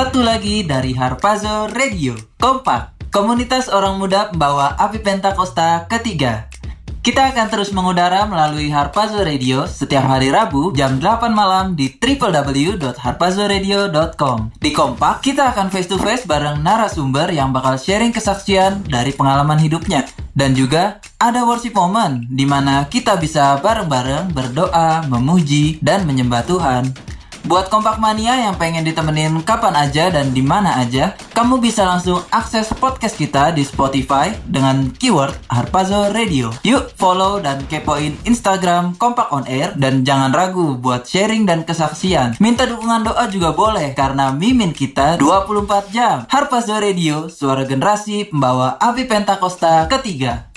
Satu lagi dari Harpazo Radio. Kompak, komunitas orang muda membawa api Pentakosta ketiga. Kita akan terus mengudara melalui Harpazo Radio setiap hari Rabu jam 8 malam di www.harpazoradio.com. Di Kompak, kita akan face to face bareng narasumber yang bakal sharing kesaksian dari pengalaman hidupnya. Dan juga ada worship moment di mana kita bisa bareng-bareng berdoa, memuji, dan menyembah Tuhan. Buat kompak mania yang pengen ditemenin kapan aja dan di mana aja, kamu bisa langsung akses podcast kita di Spotify dengan keyword Harpazo Radio. Yuk follow dan kepoin Instagram Kompak On Air dan jangan ragu buat sharing dan kesaksian. Minta dukungan doa juga boleh karena mimin kita 24 jam. Harpazo Radio, suara generasi pembawa api Pentakosta ketiga.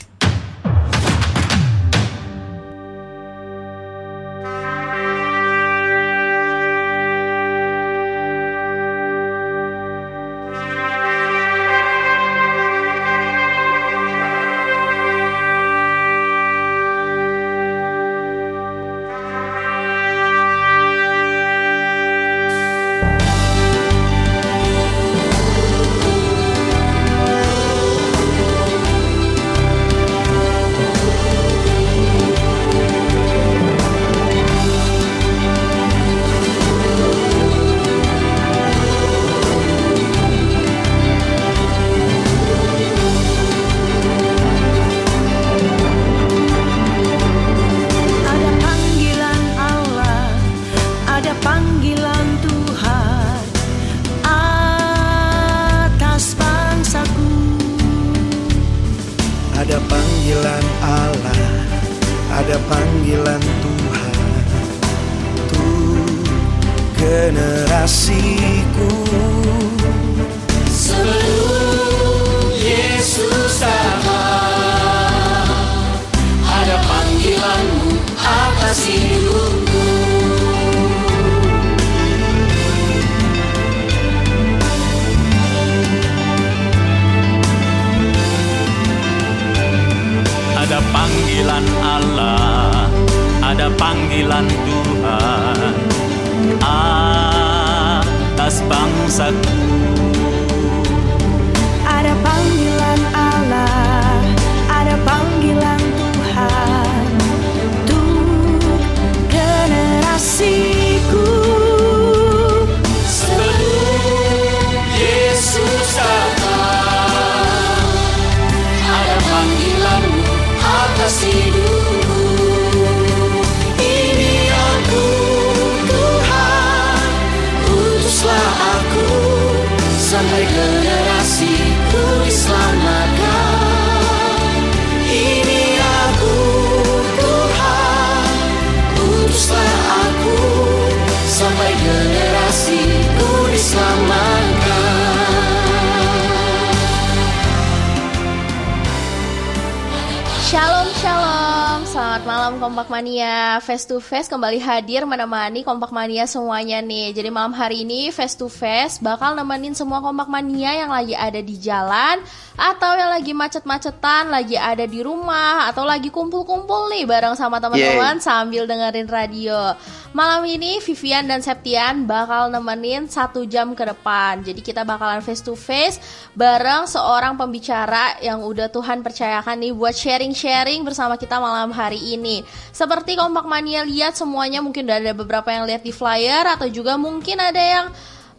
Panggilan Allah, ada panggilan Tuhan. Untuk generasiku. Sebelum Yesus datang panggilan Tuhan atas bangsaku. Ada panggilan Allah, ada panggilan Tuhan untuk generasiku. Sebelum Yesus datang Ada panggilanmu atas hidupku Kompak Mania Face to Face kembali hadir menemani Kompak Mania semuanya nih. Jadi malam hari ini Face to Face bakal nemenin semua Kompak Mania yang lagi ada di jalan Atau yang lagi macet-macetan, lagi ada di rumah Atau lagi kumpul-kumpul nih bareng sama teman-teman sambil dengerin radio. Malam ini Vivian dan Septian bakal nemenin satu jam ke depan. Jadi kita bakalan face to face bareng seorang pembicara yang udah Tuhan percayakan nih buat sharing-sharing bersama kita malam hari ini Seperti Kompak Mania lihat semuanya mungkin udah ada beberapa yang lihat di flyer Atau juga mungkin ada yang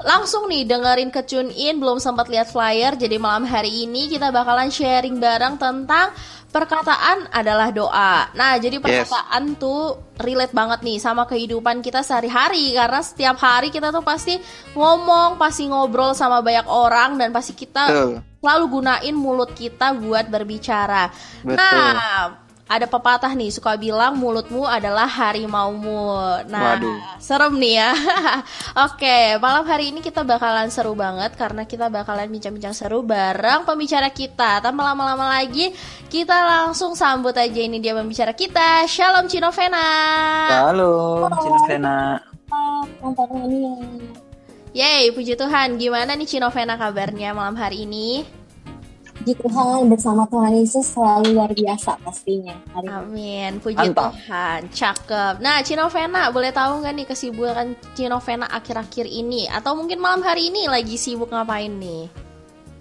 langsung nih dengerin ke tune in belum sempat lihat flyer jadi malam hari ini kita bakalan sharing bareng tentang perkataan adalah doa. Nah, jadi perkataan tuh relate banget nih sama kehidupan kita sehari-hari karena setiap hari kita tuh pasti ngomong, pasti ngobrol sama banyak orang dan pasti kita Betul. selalu gunain mulut kita buat berbicara. Betul. Nah, ada pepatah nih suka bilang mulutmu adalah harimaumu. Nah, Waduh. serem nih ya. Oke, malam hari ini kita bakalan seru banget karena kita bakalan bincang-bincang seru bareng pembicara kita. Tanpa lama-lama lagi, kita langsung sambut aja ini dia pembicara kita. Shalom Cinovena. Halo, Cinovena. Yeay, puji Tuhan. Gimana nih Cinovena kabarnya malam hari ini? Puji Tuhan bersama Tuhan Yesus selalu luar biasa pastinya hari. Amin, puji Mantap. Tuhan, cakep. Nah, Cinovena, boleh tahu nggak nih kesibukan Cinovena akhir-akhir ini? Atau mungkin malam hari ini lagi sibuk ngapain nih?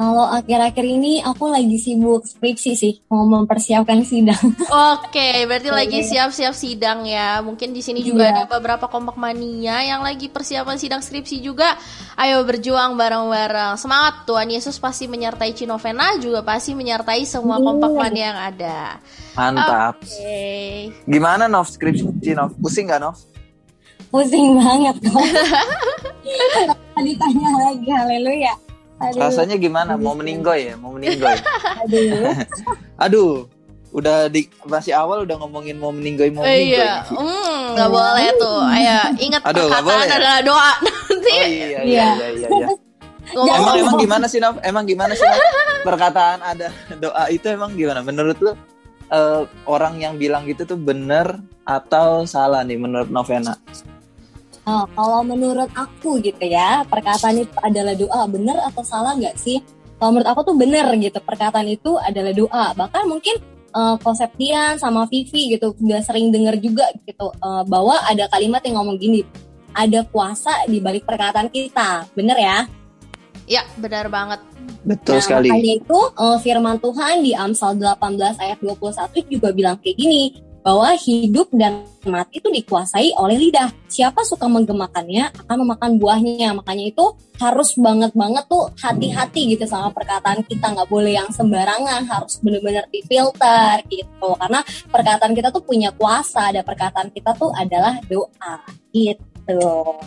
Kalau akhir-akhir ini aku lagi sibuk skripsi sih, mau mempersiapkan sidang. Oke, berarti lagi siap-siap sidang ya. Mungkin di sini juga Iya. ada beberapa kompak mania yang lagi persiapan sidang skripsi juga. Ayo berjuang bareng-bareng. Semangat, Tuhan Yesus pasti menyertai Cinovena, juga pasti menyertai semua kompak mania yang ada. Mantap. Oke. Gimana Nov skripsi Nov? Pusing gak Nov? Pusing banget kok. Tadi tanya lagi, haleluya. Aduh, Rasanya gimana? Mau meninggoy ya? Mau meninggoy? aduh. Aduh, udah di masih awal udah ngomongin mau meninggoy mau Eh, meninggoy. iya, hmm, nggak boleh tuh. Ayo, ingat Aduh, perkataan boleh ya? adalah doa. Nanti Oh iya iya Iya. iya iya. iya. ngomong Emang emang gimana sih Nov? Emang gimana sih Nov? Perkataan ada doa itu emang gimana? Menurut lu eh, orang yang bilang gitu tuh bener atau salah nih menurut Novena? Oh, kalau menurut aku gitu ya, perkataan itu adalah doa, bener atau salah nggak sih? Kalau menurut aku tuh bener gitu, perkataan itu adalah doa. Bahkan mungkin eh, konsep Dian sama Vivi gitu udah sering denger juga gitu eh, bahwa ada kalimat yang ngomong gini, ada kuasa di balik perkataan kita, bener ya? Ya, benar banget. Betul Nah, sekali. Makanya itu eh, firman Tuhan di Amsal 18 ayat 21 juga bilang kayak gini, bahwa hidup dan mati itu dikuasai oleh lidah. Siapa suka menggemakannya akan memakan buahnya. Makanya itu harus banget banget tuh hati-hati gitu sama perkataan kita. Nggak boleh yang sembarangan, harus bener-bener difilter gitu. Karena perkataan kita tuh punya kuasa. Ada perkataan kita tuh adalah doa gitu.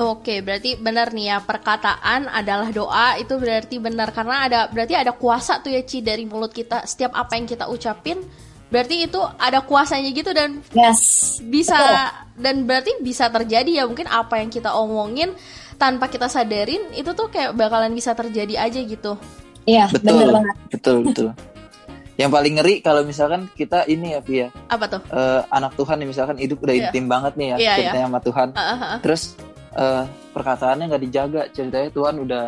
Oke, berarti benar nih ya perkataan adalah doa itu berarti benar karena ada berarti ada kuasa tuh ya Ci dari mulut kita setiap apa yang kita ucapin berarti itu ada kuasanya gitu dan Yes. bisa dan berarti bisa terjadi ya mungkin apa yang kita omongin tanpa kita sadarin itu tuh kayak bakalan bisa terjadi aja gitu. Iya, bener Betul. banget. Betul betul. Yang paling ngeri kalau misalkan kita ini ya Via, Apa tuh? eh, anak Tuhan nih misalkan hidup udah Iya. intim banget nih ya Iya, ceritanya sama Tuhan. Ah, ah. Terus eh, perkataannya nggak dijaga, ceritanya Tuhan udah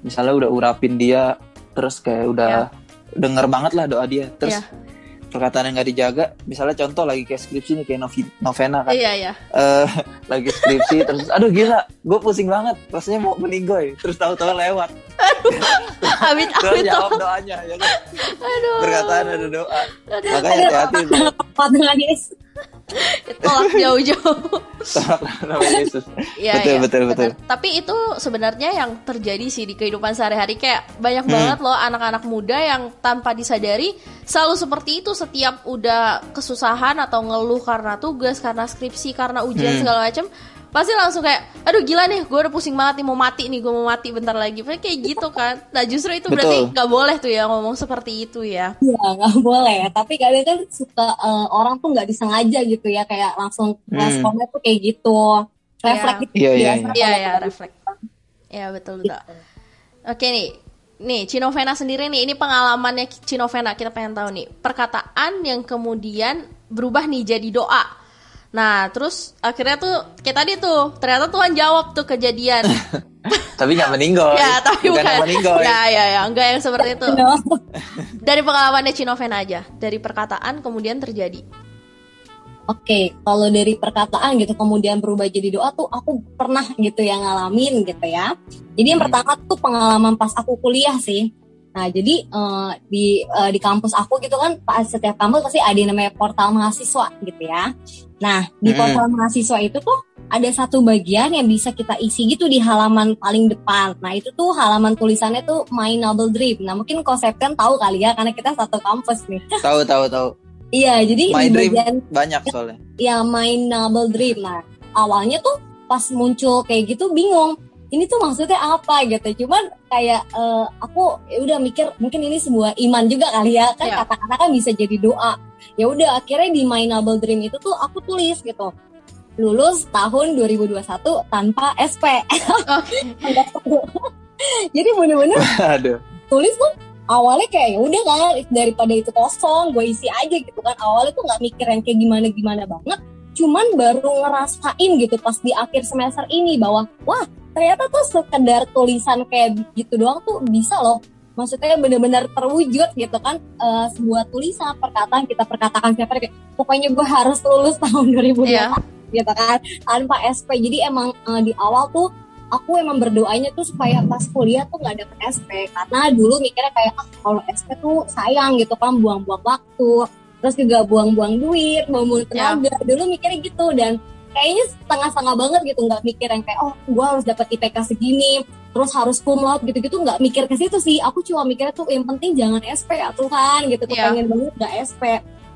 misalnya udah urapin dia, terus kayak udah denger banget lah doa dia. Terus Iya. perkataannya nggak dijaga, misalnya contoh lagi kayak skripsi nih kayak Novi- Novena kan, Iya, iya. Eh, lagi skripsi terus aduh gila, gue pusing banget, rasanya mau meninggoy, terus tahu-tahu lewat, Amit terus amit jawab doanya, ya kan? Aduh. perkataan ada doa, makanya hati-hati Tolak jauh-jauh. Tolak nama Yesus. Iya, Betul, iya, betul. Tapi itu sebenarnya yang terjadi sih di kehidupan sehari-hari kayak banyak Hmm. banget loh anak-anak muda yang tanpa disadari selalu seperti itu setiap udah kesusahan atau ngeluh karena tugas, karena skripsi, karena ujian Hmm. segala macam pasti langsung kayak aduh gila nih gue udah pusing banget nih mau mati nih gue mau mati bentar lagi Pokoknya kayak gitu kan nah justru itu berarti Betul. nggak boleh tuh ya ngomong seperti itu ya Iya nggak boleh. Tapi kadang kan suka eh, orang tuh nggak disengaja gitu ya kayak langsung Hmm. responnya tuh kayak gitu. Refleks gitu Iya, iya, biasa. Iya kalau ya kita refleks. Ya betul betul. Oke nih, nih Cinovena sendiri nih, ini pengalamannya Cinovena kita pengen tahu nih perkataan yang kemudian berubah nih jadi doa. Nah terus akhirnya tuh kayak tadi tuh ternyata Tuhan jawab tuh kejadian. Tapi nggak meninggoy. ya tapi bukan. bukan. Ya ya ya enggak yang seperti itu. No. Dari pengalamannya Cinovena aja, dari perkataan kemudian terjadi. Oke, kalau dari perkataan gitu kemudian berubah jadi doa tuh aku pernah gitu yang ngalamin gitu ya. Jadi yang Hmm. pertama tuh pengalaman pas aku kuliah sih. Nah, jadi eh, di eh, di kampus aku gitu kan pas setiap kampus pasti ada yang namanya portal mahasiswa gitu ya. Nah, di Hmm. portal mahasiswa itu tuh ada satu bagian yang bisa kita isi gitu di halaman paling depan. Nah, itu tuh halaman tulisannya tuh My Noble Dream. Nah, mungkin konsep kan tahu kali ya karena kita satu kampus nih. Tahu tahu tahu. Iya, jadi My di Dream bagian banyak soalnya. ya main Noble Dream. Nah, awalnya tuh pas muncul kayak gitu bingung. Ini tuh maksudnya apa gitu. Cuman kayak eh, aku ya udah mikir mungkin ini sebuah iman juga kali ya. Kan Ya. kata-kata kan bisa jadi doa. Ya udah akhirnya di My Noble Dream itu tuh aku tulis gitu. Lulus tahun 2021 tanpa SP. Oke. jadi bener-bener Aduh. tulis tuh awalnya kayak ya udah kan daripada itu kosong gue isi aja gitu kan awalnya tuh nggak mikir yang kayak gimana gimana banget cuman baru ngerasain gitu pas di akhir semester ini bahwa wah ternyata tuh sekedar tulisan kayak gitu doang tuh bisa loh. Maksudnya benar-benar terwujud gitu kan eh, sebuah tulisan perkataan kita perkatakan siapa kayak pokoknya gue harus lulus tahun 2020 Iya. gitu kan tanpa SP jadi emang eh, di awal tuh aku emang berdoanya tuh supaya pas kuliah tuh nggak dapet SP karena dulu mikirnya kayak ah kalau SP tuh sayang gitu kan buang-buang waktu terus juga buang-buang duit buang-buang tenaga. Dulu mikirnya gitu dan kayaknya setengah-setengah banget gitu nggak mikir yang kayak oh gue harus dapet IPK segini terus harus cum laude gitu-gitu nggak mikir ke situ sih. Aku cuma mikirnya tuh yang penting jangan SP ya Tuhan gitu. Iya. kepengen banget nggak SP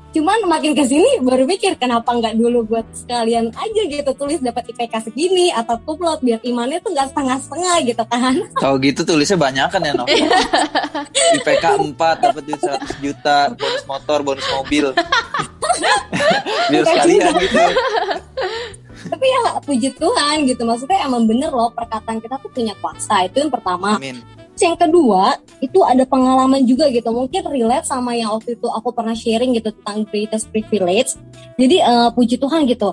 cuman makin ke sini baru mikir kenapa nggak dulu buat sekalian aja gitu tulis dapat IPK segini atau laude biar imannya tuh nggak setengah-setengah gitu kan Kalau gitu tulisnya banyak kan ya Nov? IPK 4 dapat duit 100 juta, bonus motor, bonus mobil. Biar sekalian gitu. tapi ya puji Tuhan gitu maksudnya emang bener loh perkataan kita tuh punya kuasa itu yang pertama Amin. Terus yang kedua itu ada pengalaman juga gitu mungkin relate sama yang waktu itu aku pernah sharing gitu tentang greatest privilege jadi eh, puji Tuhan gitu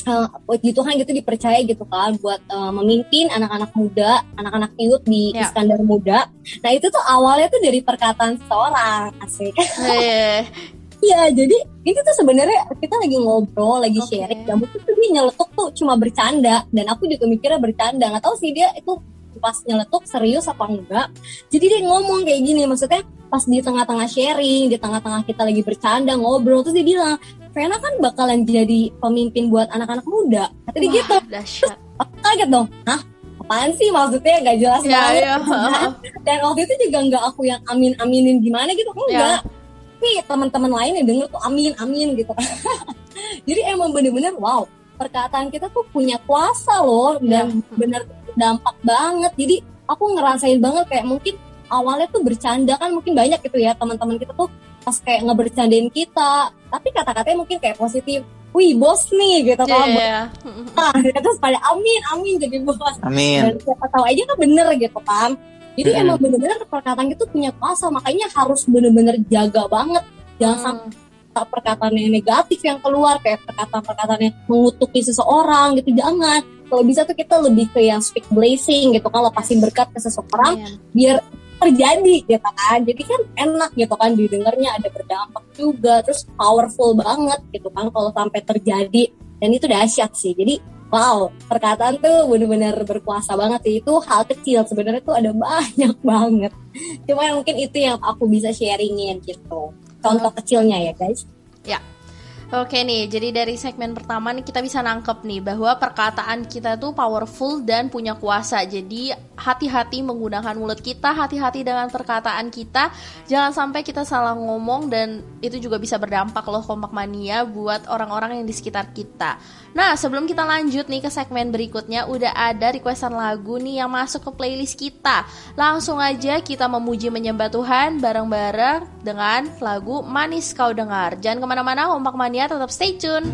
Eh, puji Tuhan gitu dipercaya gitu kan buat eh, memimpin anak-anak muda anak-anak youth di Ya. Iskandar Muda nah itu tuh awalnya tuh dari perkataan seseorang asik Iya, jadi ini tuh sebenarnya kita lagi ngobrol, lagi Oke. sharing. Dan mungkin tuh dia nyeletuk tuh cuma bercanda. Dan aku juga mikirnya bercanda. Nggak tahu sih dia itu pas nyeletuk serius apa enggak. Jadi dia ngomong kayak gini, maksudnya pas di tengah-tengah sharing, di tengah-tengah kita lagi bercanda, ngobrol, terus dia bilang, Vena kan bakalan jadi pemimpin buat anak-anak muda. Kata dia wah, gitu. dahsyat. Aku kaget dong. Hah? Apaan sih maksudnya gak jelas Ya, banget. ya. Dan waktu itu juga nggak aku yang amin-aminin gimana gitu. Enggak. Nih teman-teman lain yang denger tuh amin amin gitu. Jadi emang bener-bener wow perkataan kita tuh punya kuasa loh dan bener dampak banget. Jadi aku ngerasain banget kayak mungkin awalnya tuh bercanda kan mungkin banyak gitu ya teman-teman kita tuh pas kayak ngebercandain kita. Tapi kata-katanya mungkin kayak positif. Wih bos nih gitu kan. Iya. Nah, terus pada amin amin jadi bos Amin. dan siapa tahu aja kan bener gitu kan jadi Mm-mm. emang bener-bener perkataan itu punya kuasa makanya harus bener-bener jaga banget jangan Hmm. sampai perkataan yang negatif yang keluar kayak perkataan-perkataan yang mengutuki seseorang gitu jangan. Kalau bisa tuh kita lebih ke yang speak blessing gitu kan lepasin berkat ke seseorang Amin. biar terjadi gitu kan. Jadi kan enak gitu kan didengarnya ada berdampak juga terus powerful banget gitu kan kalau sampai terjadi. Dan itu dahsyat sih. Jadi wow perkataan tuh bener-bener berkuasa banget sih. Itu hal kecil sebenarnya tuh ada banyak banget. Cuma mungkin itu yang aku bisa sharingin gitu contoh kecilnya ya guys Oke nih, jadi dari segmen pertama nih kita bisa nangkep nih bahwa perkataan kita tuh powerful dan punya kuasa. Jadi hati-hati menggunakan mulut kita, hati-hati dengan perkataan kita. Jangan sampai kita salah ngomong dan itu juga bisa berdampak loh kompak mania buat orang-orang yang di sekitar kita. Nah, sebelum kita lanjut nih ke segmen berikutnya, udah ada requestan lagu nih yang masuk ke playlist kita. Langsung aja kita memuji menyembah Tuhan bareng-bareng dengan lagu Manis Kau Dengar. Jangan ke mana-mana, Kompak Mania tetap stay tune.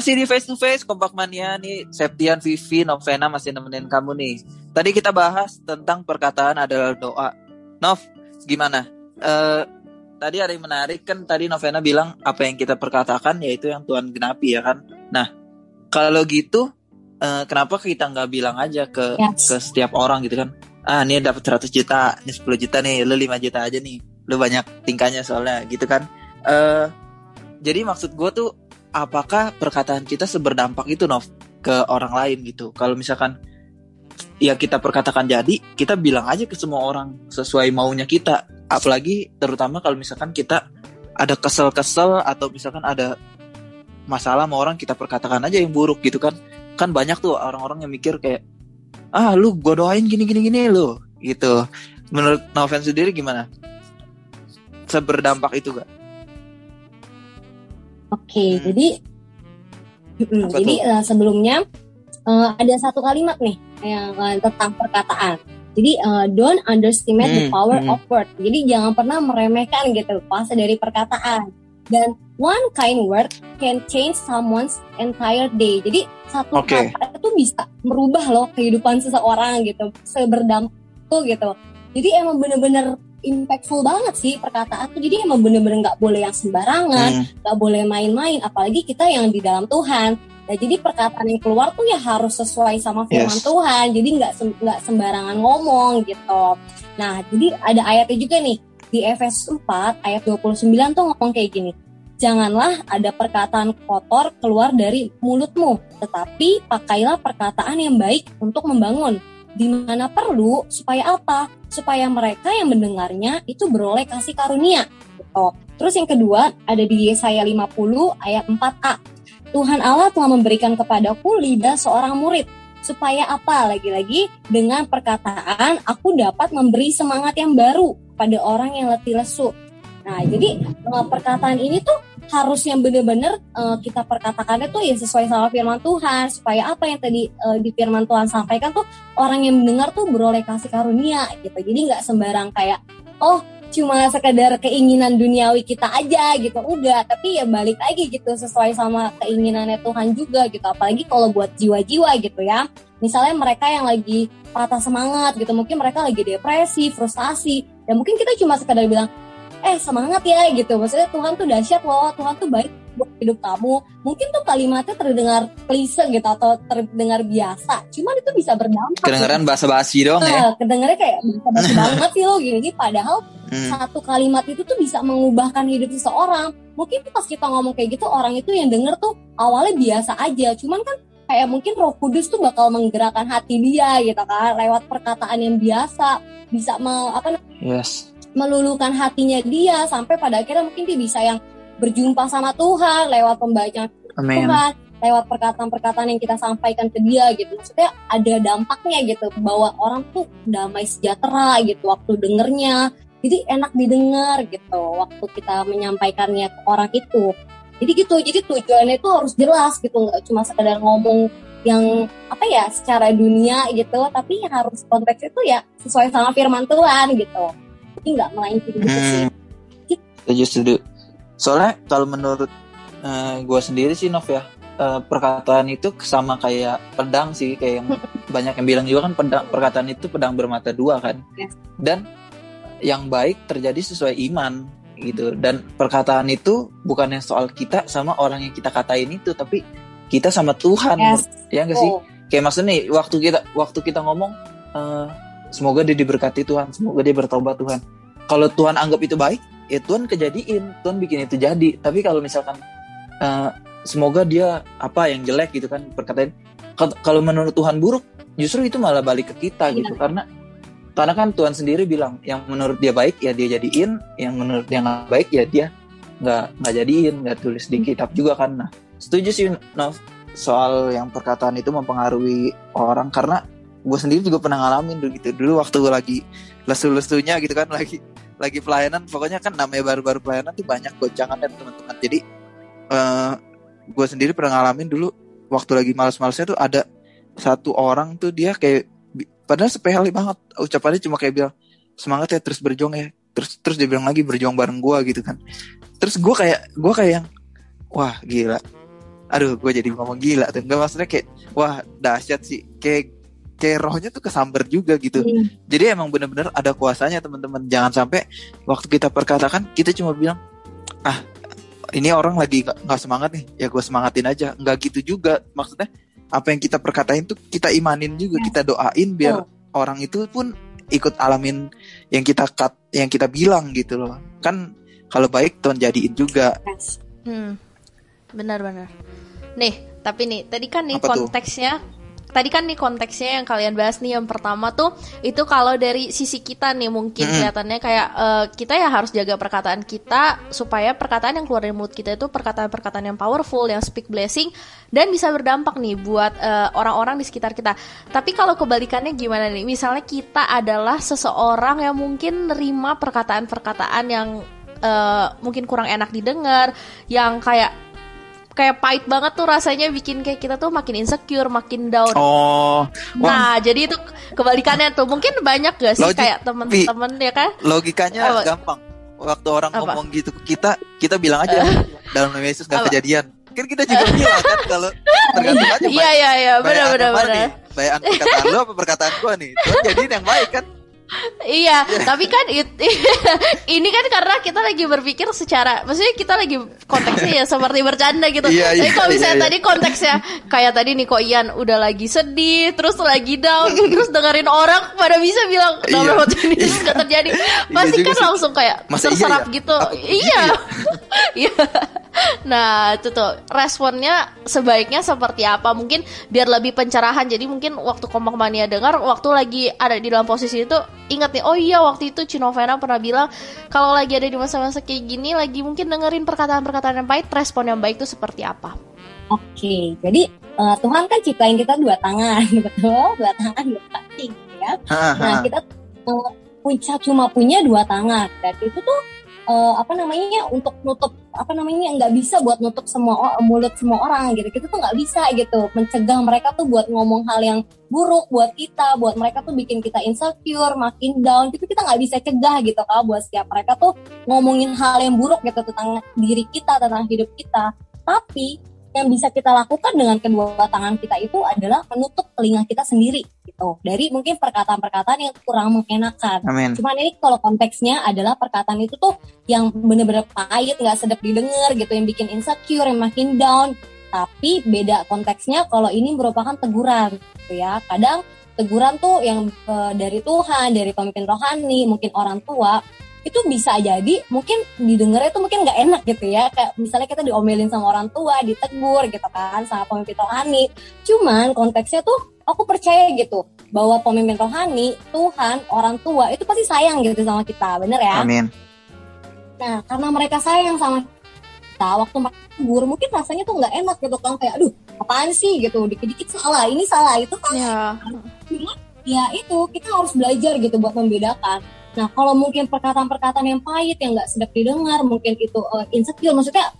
Masih di face to face Kompak Mania nih Septian, Vivi, Novena masih nemenin kamu nih. Tadi kita bahas tentang perkataan adalah doa. Nov, gimana? Eh tadi ada yang menarik kan tadi Novena bilang apa yang kita perkatakan yaitu yang Tuhan genapi ya kan. Nah, kalau gitu eh, kenapa kita nggak bilang aja ke Yes. ke setiap orang gitu kan? Ah, ini dapat 100 juta, ini 10 juta nih, lu 5 juta aja nih. Lu banyak tingkahnya soalnya gitu kan. Eh jadi maksud gue tuh apakah perkataan kita seberdampak itu Nov ke orang lain gitu? Kalau misalkan ya kita perkatakan jadi kita bilang aja ke semua orang sesuai maunya kita. Apalagi terutama kalau misalkan kita ada kesel-kesel atau misalkan ada masalah sama orang kita perkatakan aja yang buruk gitu kan. Kan banyak tuh orang-orang yang mikir kayak ah lu gue doain gini gini gini lu gitu. Menurut Noven sendiri gimana? Seberdampak itu gak Oke, Hmm. jadi Mm, Apa jadi tuh? eh, sebelumnya eh, ada satu kalimat nih yang eh, tentang perkataan. Jadi eh, don't underestimate the Hmm, power hmm. of word. Jadi jangan pernah meremehkan gitu kuasa dari perkataan. Dan one kind word can change someone's entire day. Jadi satu Oke. kata itu bisa merubah loh kehidupan seseorang gitu, seberdampak tuh gitu. Jadi emang bener-bener impactful banget sih perkataan tuh. Jadi emang bener-bener nggak boleh yang sembarangan Hmm, nggak boleh main-main apalagi kita yang di dalam Tuhan nah jadi perkataan yang keluar tuh ya harus sesuai sama firman Yes. Tuhan jadi nggak nggak sembarangan ngomong gitu nah jadi ada ayatnya juga nih di Efesus 4 ayat 29 tuh ngomong kayak gini Janganlah ada perkataan kotor keluar dari mulutmu, tetapi pakailah perkataan yang baik untuk membangun. Di mana perlu, supaya apa? Supaya mereka yang mendengarnya itu beroleh kasih karunia. Gitu. Terus yang kedua, ada di Yesaya 50 ayat 4a. Tuhan Allah telah memberikan kepadaku lidah seorang murid. Supaya apa? Lagi-lagi dengan perkataan aku dapat memberi semangat yang baru pada orang yang letih lesu. Nah, jadi eh, perkataan ini tuh harus yang bener-bener eh, kita perkatakannya tuh ya sesuai sama firman Tuhan. Supaya apa yang tadi eh, di firman Tuhan sampaikan tuh orang yang mendengar tuh beroleh kasih karunia gitu. Jadi nggak sembarang kayak oh cuma sekedar keinginan duniawi kita aja gitu. Enggak tapi ya balik lagi gitu. Sesuai sama keinginannya Tuhan juga gitu. Apalagi kalau buat jiwa-jiwa gitu ya. Misalnya mereka yang lagi patah semangat gitu. Mungkin mereka lagi depresi frustasi. Dan mungkin kita cuma sekedar bilang eh semangat ya gitu. Maksudnya Tuhan tuh dahsyat loh. Tuhan tuh baik buat hidup kamu. Mungkin tuh kalimatnya terdengar klise gitu atau terdengar biasa. Cuman itu bisa berdampak Kedengeran basa-basi dong ya. Nah, kedengarannya kayak basa-basi banget sih lo gini. Padahal Hmm. satu kalimat itu tuh bisa mengubahkan hidup seseorang. Mungkin pas kita ngomong kayak gitu orang itu yang denger tuh awalnya biasa aja. Cuman kan kayak mungkin Roh Kudus tuh bakal menggerakkan hati dia gitu kan lewat perkataan yang biasa. Bisa me, apa Yes. Meluluhkan hatinya dia sampai pada akhirnya mungkin dia bisa yang berjumpa sama Tuhan lewat pembacaan Amin. Tuhan lewat perkataan-perkataan yang kita sampaikan ke dia gitu. Maksudnya ada dampaknya gitu bahwa orang tuh damai sejahtera gitu waktu dengernya. Jadi enak didengar gitu waktu kita menyampaikannya ke orang itu. Jadi gitu jadi tujuannya itu harus jelas gitu nggak cuma sekedar ngomong yang apa ya secara dunia gitu tapi harus konteks itu ya sesuai sama firman Tuhan gitu jadi nggak melainkan gitu sih Hmm. Setuju, setuju. Soalnya kalau menurut gue sendiri sih Nov ya, eh, perkataan itu sama kayak pedang sih, kayak yang banyak yang bilang juga kan pedang, perkataan itu pedang bermata dua kan. Yes. Dan yang baik terjadi sesuai iman gitu. Dan perkataan itu bukannya soal kita sama orang yang kita katain itu, tapi kita sama Tuhan. Yes. Ya enggak sih? Kayak maksudnya nih, waktu kita waktu kita ngomong eh, semoga dia diberkati Tuhan, semoga dia bertobat Tuhan. Kalau Tuhan anggap itu baik, ya Tuhan kejadiin, Tuhan bikin itu jadi. Tapi kalau misalkan eh, semoga dia apa yang jelek gitu kan perkataan, kal- kalau menurut Tuhan buruk, justru itu malah balik ke kita Iya. gitu karena karena kan Tuhan sendiri bilang yang menurut dia baik ya dia jadiin, yang menurut dia nggak baik ya dia nggak nggak jadiin, nggak tulis di kitab juga kan. Nah, setuju sih Nov soal yang perkataan itu mempengaruhi orang karena gue sendiri juga pernah ngalamin dulu gitu. Dulu waktu gue lagi lesu-lesunya gitu kan lagi lagi pelayanan pokoknya kan namanya baru-baru pelayanan tuh banyak goncangan dan teman-teman. Jadi eh gue sendiri pernah ngalamin dulu waktu lagi males-malesnya tuh ada satu orang tuh dia kayak padahal sepele banget. Ucapannya cuma kayak bilang semangat ya terus berjuang ya. Terus terus dia bilang lagi berjuang bareng gue gitu kan. Terus gue kayak gue kayak yang wah gila. Aduh gue jadi ngomong gila tuh. Nggak maksudnya kayak wah dahsyat sih. Kayak kayak rohnya tuh kesamber juga gitu. Hmm. jadi emang bener-bener ada kuasanya teman-teman. Jangan sampai waktu kita perkatakan kita cuma bilang ah ini orang lagi nggak semangat nih. Ya gue semangatin aja. Nggak gitu juga. Maksudnya apa yang kita perkatain tuh kita imanin juga kita doain biar orang itu pun ikut alamin yang kita kat yang kita bilang gitu loh. Kan kalau baik Tuhan jadiin juga. Hmm, benar-benar. Nih, tapi nih, tadi kan nih Apa tuh? Tadi kan nih konteksnya yang kalian bahas nih yang pertama tuh itu kalau dari sisi kita nih mungkin Mm-mm. kelihatannya kayak eh, kita ya harus jaga perkataan kita supaya perkataan yang keluar dari mulut kita itu perkataan-perkataan yang powerful, yang speak blessing dan bisa berdampak nih buat eh, orang-orang di sekitar kita. Tapi kalau kebalikannya gimana nih? Misalnya kita adalah seseorang yang mungkin nerima perkataan-perkataan yang eh, mungkin kurang enak didengar, yang kayak kayak pahit banget tuh rasanya bikin kayak kita tuh makin insecure, makin down. oh wah Nah, jadi itu kebalikannya tuh. Mungkin banyak gak sih Logik, kayak temen-temen ya kan? logikanya Apa? gampang waktu orang Apa? ngomong gitu ke kita kita bilang aja dalam nama Yesus Apa? kejadian kan kita juga bilang kan kalau tergantung aja Iya iya iya, benar benar benar. bayaan perkataan lu apa perkataan gua nih jadiin yang baik kan Iya, tapi kan it- ini kan karena kita lagi berpikir secara, maksudnya kita lagi konteksnya ya seperti bercanda gitu. Iya, tapi iya, kalau misalnya iya, iya. tadi konteksnya kayak tadi nih kok Ian udah lagi sedih, terus lagi down, terus dengerin orang pada bisa bilang Iya. nomor waktu ini terus nggak terjadi, Iya pasti kan sih. langsung kayak Masa iya terserap ya? gitu. Apa Iya, ya? iya. Nah, itu tuh responnya sebaiknya seperti apa? Mungkin biar lebih pencerahan. Jadi mungkin waktu kompak mania dengar, waktu lagi ada di dalam posisi itu, ingat nih, oh iya waktu itu Cinovena pernah bilang kalau lagi ada di masa-masa kayak gini, lagi mungkin dengerin perkataan-perkataan yang pahit, respon yang baik itu seperti apa? Oke, jadi eh, Tuhan kan ciptain kita dua tangan, betul? Dua tangan, dua kaki, gitu ya. Nah, kita punya cuma punya dua tangan. Dan itu tuh eh, apa namanya untuk nutup apa namanya nggak bisa buat nutup semua mulut semua orang gitu. Kita tuh nggak bisa gitu mencegah mereka tuh buat ngomong hal yang buruk buat kita, buat mereka tuh bikin kita insecure, makin down. Itu kita nggak bisa cegah gitu kalau buat setiap mereka tuh ngomongin hal yang buruk gitu tentang diri kita, tentang hidup kita. Tapi yang bisa kita lakukan dengan kedua tangan kita itu adalah menutup telinga kita sendiri gitu dari mungkin perkataan-perkataan yang kurang mengenakan. Amin. Cuman ini kalau konteksnya adalah perkataan itu tuh yang bener-bener pahit, nggak sedap didengar gitu, yang bikin insecure, yang makin down. Tapi beda konteksnya kalau ini merupakan teguran, gitu ya. Kadang teguran tuh yang eh, dari Tuhan, dari pemimpin rohani, mungkin orang tua, itu bisa jadi mungkin didengarnya itu mungkin nggak enak gitu ya. Kayak misalnya kita diomelin sama orang tua ditegur gitu kan sama pemimpin rohani. Cuman konteksnya tuh aku percaya gitu bahwa pemimpin rohani Tuhan orang tua itu pasti sayang gitu sama kita bener ya? Amin. nah karena mereka sayang sama kita waktu mereka tegur mungkin rasanya tuh nggak enak gitu kan kayak aduh apaan sih? gitu dikit-dikit salah ini salah itu kan Ya, Cuma ya itu kita harus belajar gitu buat membedakan. Nah kalau mungkin perkataan-perkataan yang pahit yang nggak sedap didengar, mungkin itu uh, insecure, maksudnya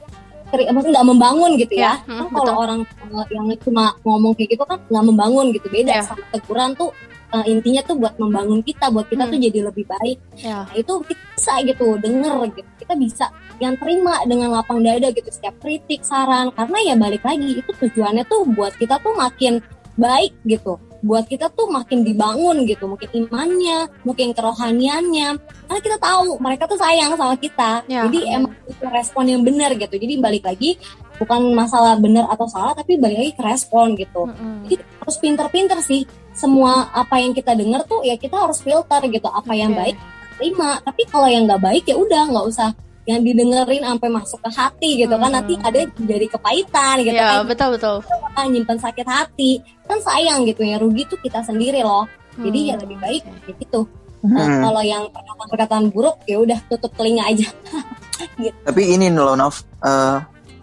maksudnya nggak membangun gitu ya. Ya, hmm, kan kalau orang uh, yang cuma ngomong kayak gitu kan nggak membangun gitu. Beda Ya. sama teguran tuh uh, intinya tuh buat membangun kita, buat kita Hmm. tuh jadi lebih baik. ya. Nah, itu kita bisa gitu denger gitu. Kita bisa yang terima dengan lapang dada gitu setiap kritik, saran. Karena ya balik lagi itu tujuannya tuh buat kita tuh makin baik gitu. Buat kita tuh makin dibangun gitu. Mungkin imannya, mungkin kerohaniannya. Karena kita tahu mereka tuh sayang sama kita. Ya. Jadi emang itu respon yang benar gitu. Jadi balik lagi bukan masalah benar atau salah tapi balik lagi ke respon gitu. Mm-mm. Jadi harus pinter-pinter sih. Semua apa yang kita dengar tuh ya kita harus filter gitu. Apa yang Oke. baik terima. Tapi kalau yang nggak baik ya udah nggak usah yang didengerin sampai masuk ke hati gitu kan. Hmm. nanti ada jadi kepahitan gitu Ya, kan. betul betul. kita nyimpen sakit hati. Kan sayang gitu ya rugi tuh kita sendiri loh. Jadi ya Hmm. lebih baik gitu. Nah, Hmm. kalau yang perkataan-perkataan buruk ya udah tutup telinga aja. Tapi ini loh Nov, eh,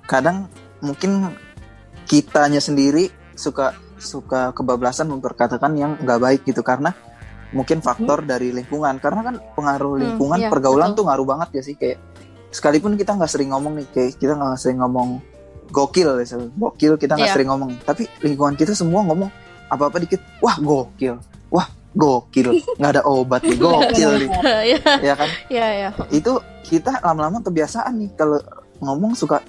kadang mungkin kitanya sendiri suka suka kebablasan memperkatakan yang nggak baik gitu. Karena mungkin faktor dari lingkungan. Karena kan pengaruh Hmm, lingkungan iya, pergaulan betul. tuh ngaruh banget ya sih kayak sekalipun kita nggak sering ngomong nih kayak kita nggak sering ngomong gokil misalnya gokil kita nggak Iya. sering ngomong tapi lingkungan kita semua ngomong apa apa dikit wah gokil wah gokil nggak ada obat nih gokil nih ya, ya kan ya, ya. itu kita lama-lama kebiasaan nih kalau ngomong suka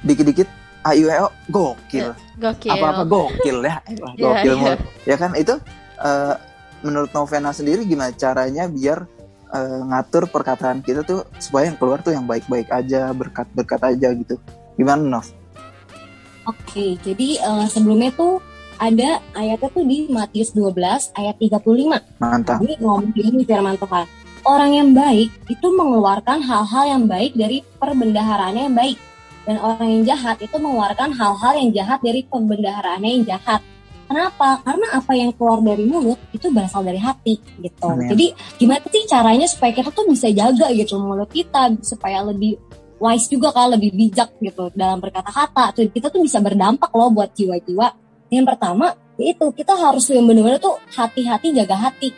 dikit-dikit ayo ayo gokil Gokil. apa-apa gokil ya Eh, gokil iya. mulu. ya kan itu eh, menurut Novena sendiri gimana caranya biar eh, ngatur perkataan kita tuh supaya yang keluar tuh yang baik-baik aja berkat-berkat aja gitu gimana Nov? Oke, jadi eh, sebelumnya tuh ada ayatnya tuh di Matius 12 ayat 35. Mantap. Ini ngomong gini firman Tuhan. Orang yang baik itu mengeluarkan hal-hal yang baik dari perbendaharaannya yang baik. Dan orang yang jahat itu mengeluarkan hal-hal yang jahat dari pembendaharaannya yang jahat. Kenapa? Karena apa yang keluar dari mulut itu berasal dari hati gitu. Amin. Jadi gimana sih caranya supaya kita tuh bisa jaga gitu mulut kita supaya lebih wise juga kan lebih bijak gitu dalam berkata-kata. Tuh, kita tuh bisa berdampak loh buat jiwa-jiwa. Yang pertama yaitu kita harus yang benar-benar tuh hati-hati jaga hati.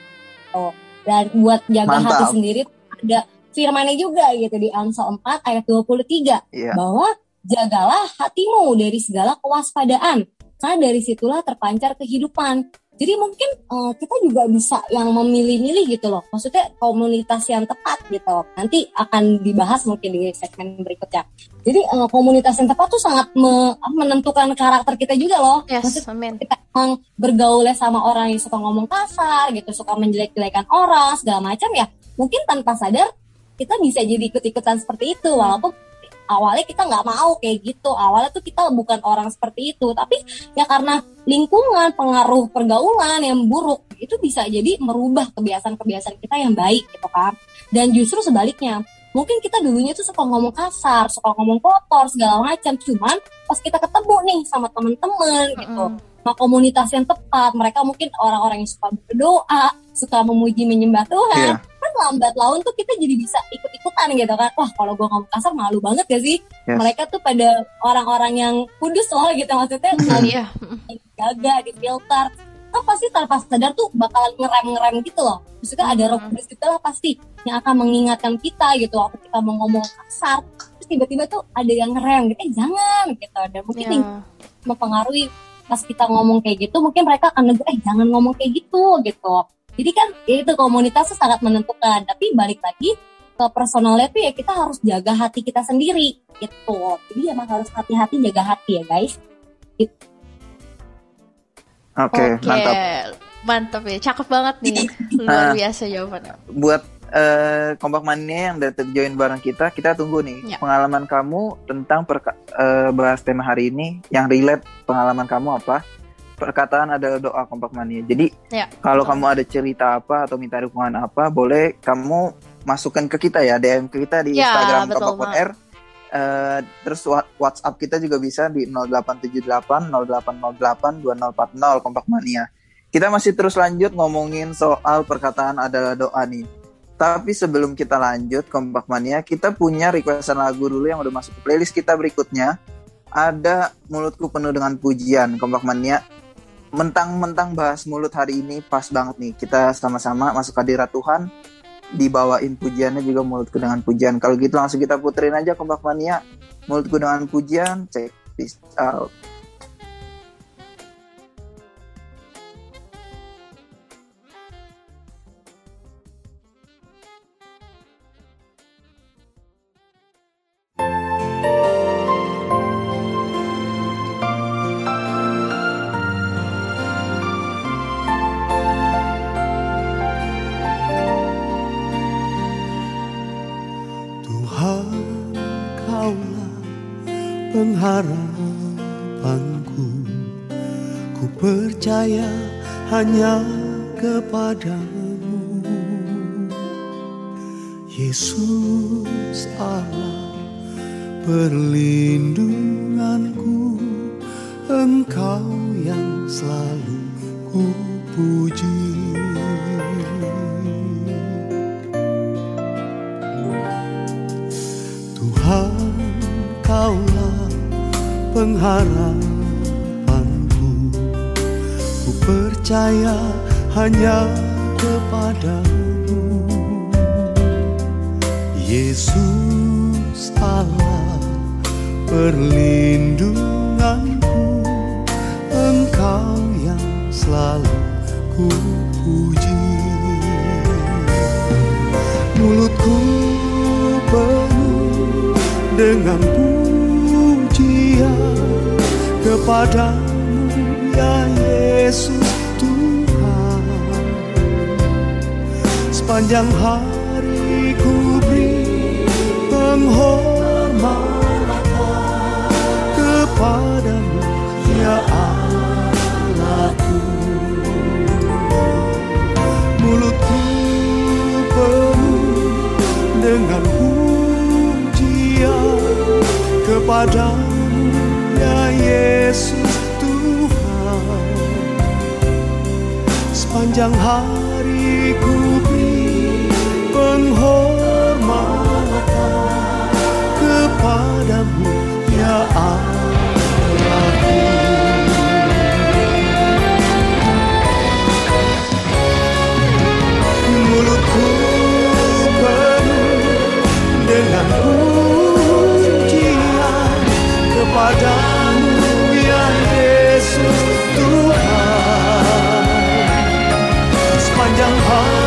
Tuh. Dan buat jaga Mantap. hati sendiri ada firmannya juga gitu di Amsal 4 ayat 23 Iya. bahwa jagalah hatimu dari segala kewaspadaan karena dari situlah terpancar kehidupan. Jadi mungkin eh, kita juga bisa yang memilih-milih gitu loh. Maksudnya komunitas yang tepat gitu. Nanti akan dibahas mungkin di segmen berikutnya. Jadi eh, komunitas yang tepat tuh sangat me- menentukan karakter kita juga loh. Yes, Maksudnya amin. kita emang bergaulnya sama orang yang suka ngomong kasar gitu, suka menjelek-jelekan orang segala macam ya. Mungkin tanpa sadar kita bisa jadi ikut-ikutan seperti itu walaupun awalnya kita nggak mau kayak gitu awalnya tuh kita bukan orang seperti itu tapi ya karena lingkungan pengaruh pergaulan yang buruk itu bisa jadi merubah kebiasaan-kebiasaan kita yang baik gitu kan dan justru sebaliknya mungkin kita dulunya tuh suka ngomong kasar, suka ngomong kotor segala macam. Cuman pas kita ketemu nih sama temen-temen gitu, sama komunitas yang tepat, mereka mungkin orang-orang yang suka berdoa, suka memuji menyembah Tuhan. Iya. Kan lambat laun tuh kita jadi bisa ikut-ikutan gitu kan. Wah kalau gue ngomong kasar malu banget gak sih? Yes. Mereka tuh pada orang-orang yang kudus loh gitu maksudnya. Iya. jaga, difilter kan pasti tanpa sadar tuh bakalan ngerem-ngerem gitu loh maksudnya ada roh kudus gitu lah pasti yang akan mengingatkan kita gitu waktu kita mau ngomong kasar terus tiba-tiba tuh ada yang ngerem gitu eh jangan gitu dan mungkin yang mempengaruhi pas kita ngomong kayak gitu mungkin mereka akan negur eh jangan ngomong kayak gitu gitu jadi kan ya itu komunitas tuh sangat menentukan tapi balik lagi ke personalnya tuh ya kita harus jaga hati kita sendiri gitu jadi emang harus hati-hati jaga hati ya guys Oke, Oke, mantap. mantap ya, cakep banget nih, luar Ah. biasa jawabannya. Buat eh, kompak mania yang udah join bareng kita, kita tunggu nih Ya. pengalaman kamu tentang perka- eh, bahas tema hari ini yang relate pengalaman kamu apa? Perkataan adalah doa kompak mania. Jadi Ya. kalau kamu ada cerita apa atau minta dukungan apa, boleh kamu masukkan ke kita ya DM ke kita di Ya, Instagram betul, Kompak. Eh, terus WhatsApp kita juga bisa di 0878 0808 2040 Kompak Mania. Kita masih terus lanjut ngomongin soal perkataan adalah doa nih. Tapi sebelum kita lanjut Kompak Mania, kita punya requestan lagu dulu yang udah masuk ke playlist kita berikutnya. Ada mulutku penuh dengan pujian Kompak Mania. Mentang-mentang bahas mulut hari ini pas banget nih. Kita sama-sama masuk hadirat Tuhan. Dibawain pujiannya juga mulutku dengan pujian. Kalau gitu langsung kita puterin aja Kompak Mania. Mulutku dengan pujian. Check this out. Pengharapanku Ku percaya hanya kepadamu. Yesus Allah perlindunganku. Engkau yang selalu ku puji pengharapanku. Ku percaya hanya kepadamu. Yesus Allah perlindunganku. Engkau yang selalu ku puji Mulutku penuh dengan pujian kepadamu ya Yesus Tuhan. Sepanjang hari ku beri penghormatan kepadamu ya Allahku. Mulutku penuh dengan pujian kepadamu Yesus Tuhan sepanjang hari ku beri penghormatan kepadamu ya Allahku mulutku penuh dengan pujian kepadamu sepanjang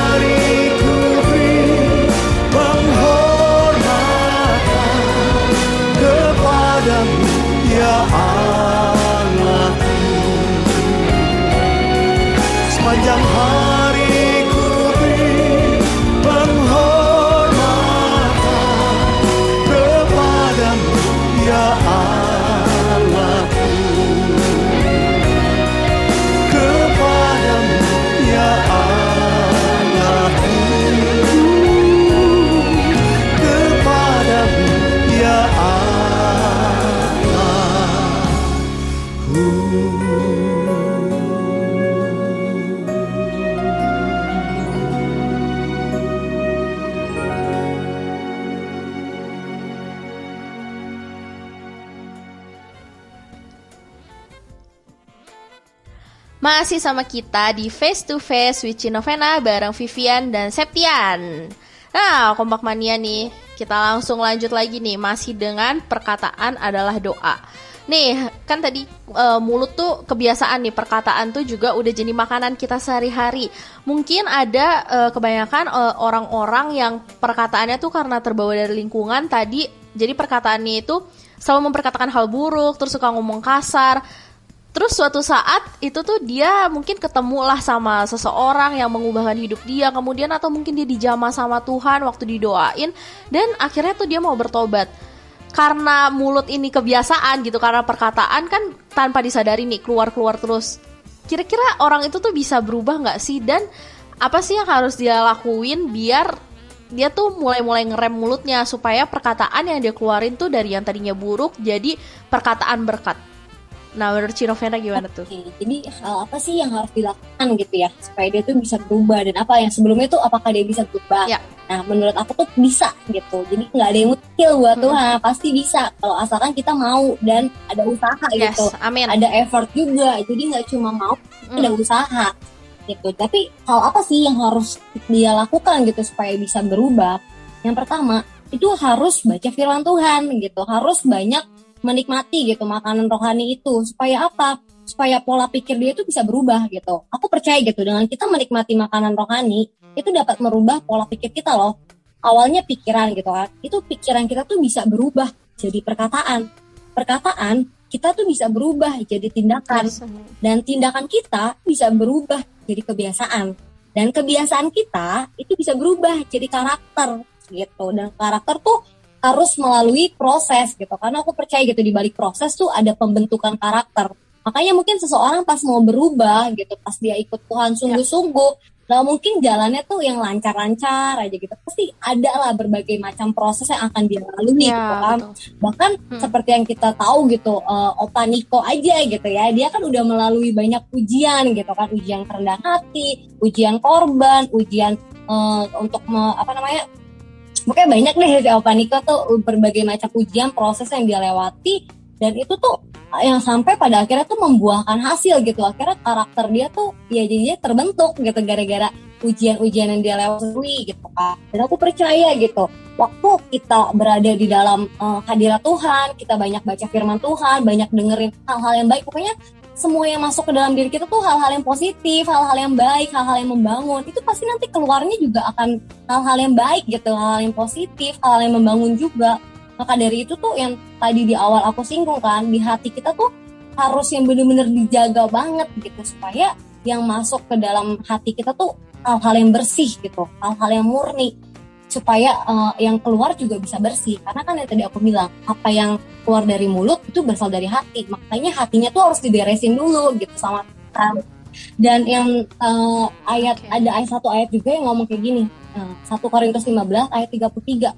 Masih sama kita di Face to Face with Cinovena bareng Vivian dan Septian. Nah, kompak mania nih, kita langsung lanjut lagi nih, masih dengan perkataan adalah doa. Nih, kan tadi e, mulut tuh kebiasaan nih, perkataan tuh juga udah jadi makanan kita sehari-hari. Mungkin ada e, kebanyakan e, orang-orang yang perkataannya tuh karena terbawa dari lingkungan tadi, jadi perkataannya itu selalu memperkatakan hal buruk, terus suka ngomong kasar. Terus suatu saat itu tuh dia mungkin ketemu lah sama seseorang yang mengubahkan hidup dia kemudian atau mungkin dia dijamah sama Tuhan waktu didoain dan akhirnya tuh dia mau bertobat. Karena mulut ini kebiasaan gitu karena perkataan kan tanpa disadari nih keluar-keluar terus. Kira-kira orang itu tuh bisa berubah nggak sih dan apa sih yang harus dia lakuin biar dia tuh mulai-mulai ngerem mulutnya supaya perkataan yang dia keluarin tuh dari yang tadinya buruk jadi perkataan berkat. Nah, menurut Cinovena gimana tuh? Oke, jadi hal apa sih yang harus dilakukan gitu ya supaya dia tuh bisa berubah dan apa yang sebelumnya tuh apakah dia bisa berubah? Ya. Nah, menurut aku tuh bisa gitu. Jadi nggak ada yang mustahil buat Hmm. Tuhan, pasti bisa kalau asalkan kita mau dan ada usaha Yes, gitu. amin. Ada effort juga. Jadi nggak cuma mau, Hmm. ada usaha gitu. Tapi hal apa sih yang harus dia lakukan gitu supaya bisa berubah? Yang pertama itu harus baca firman Tuhan gitu. Harus banyak menikmati gitu makanan rohani itu supaya apa? Supaya pola pikir dia itu bisa berubah gitu. Aku percaya gitu dengan kita menikmati makanan rohani itu dapat merubah pola pikir kita loh. Awalnya pikiran gitu kan. Itu pikiran kita tuh bisa berubah jadi perkataan. Perkataan kita tuh bisa berubah jadi tindakan dan tindakan kita bisa berubah jadi kebiasaan dan kebiasaan kita itu bisa berubah jadi karakter gitu dan karakter tuh harus melalui proses gitu. Karena aku percaya gitu di balik proses tuh ada pembentukan karakter. Makanya mungkin seseorang pas mau berubah gitu pas dia ikut Tuhan sungguh-sungguh Nah mungkin jalannya tuh yang lancar-lancar aja gitu. Pasti ada lah berbagai macam proses yang akan dia lalui Ya, gitu kan. betul. bahkan Hmm. seperti yang kita tahu gitu eh, Opa Niko aja gitu ya dia kan udah melalui banyak ujian gitu kan. Ujian kerendahan hati ujian korban ujian eh, untuk me- apa namanya pokoknya banyak deh si Opa Niko tuh berbagai macam ujian proses yang dia lewati. Dan itu tuh yang sampai pada akhirnya tuh membuahkan hasil gitu. Akhirnya karakter dia tuh ya jadinya terbentuk gitu gara-gara ujian-ujian yang dia lewati gitu kan. Dan aku percaya gitu waktu kita berada di dalam eh, hadirat Tuhan kita banyak baca firman Tuhan banyak dengerin hal-hal yang baik pokoknya semua yang masuk ke dalam diri kita tuh hal-hal yang positif hal-hal yang baik hal-hal yang membangun itu pasti nanti keluarnya juga akan hal-hal yang baik gitu hal-hal yang positif hal-hal yang membangun juga. Maka dari itu tuh yang tadi di awal aku singgung kan di hati kita tuh harus yang bener-bener dijaga banget gitu supaya yang masuk ke dalam hati kita tuh hal-hal yang bersih gitu hal-hal yang murni supaya eh, yang keluar juga bisa bersih karena kan yang tadi aku bilang apa yang keluar dari mulut itu berasal dari hati makanya hatinya tuh harus diberesin dulu gitu sama Tuhan. dan yang eh, ayat Oke. ada ayat satu ayat juga yang ngomong kayak gini Eh, 1 Korintus 15 ayat 33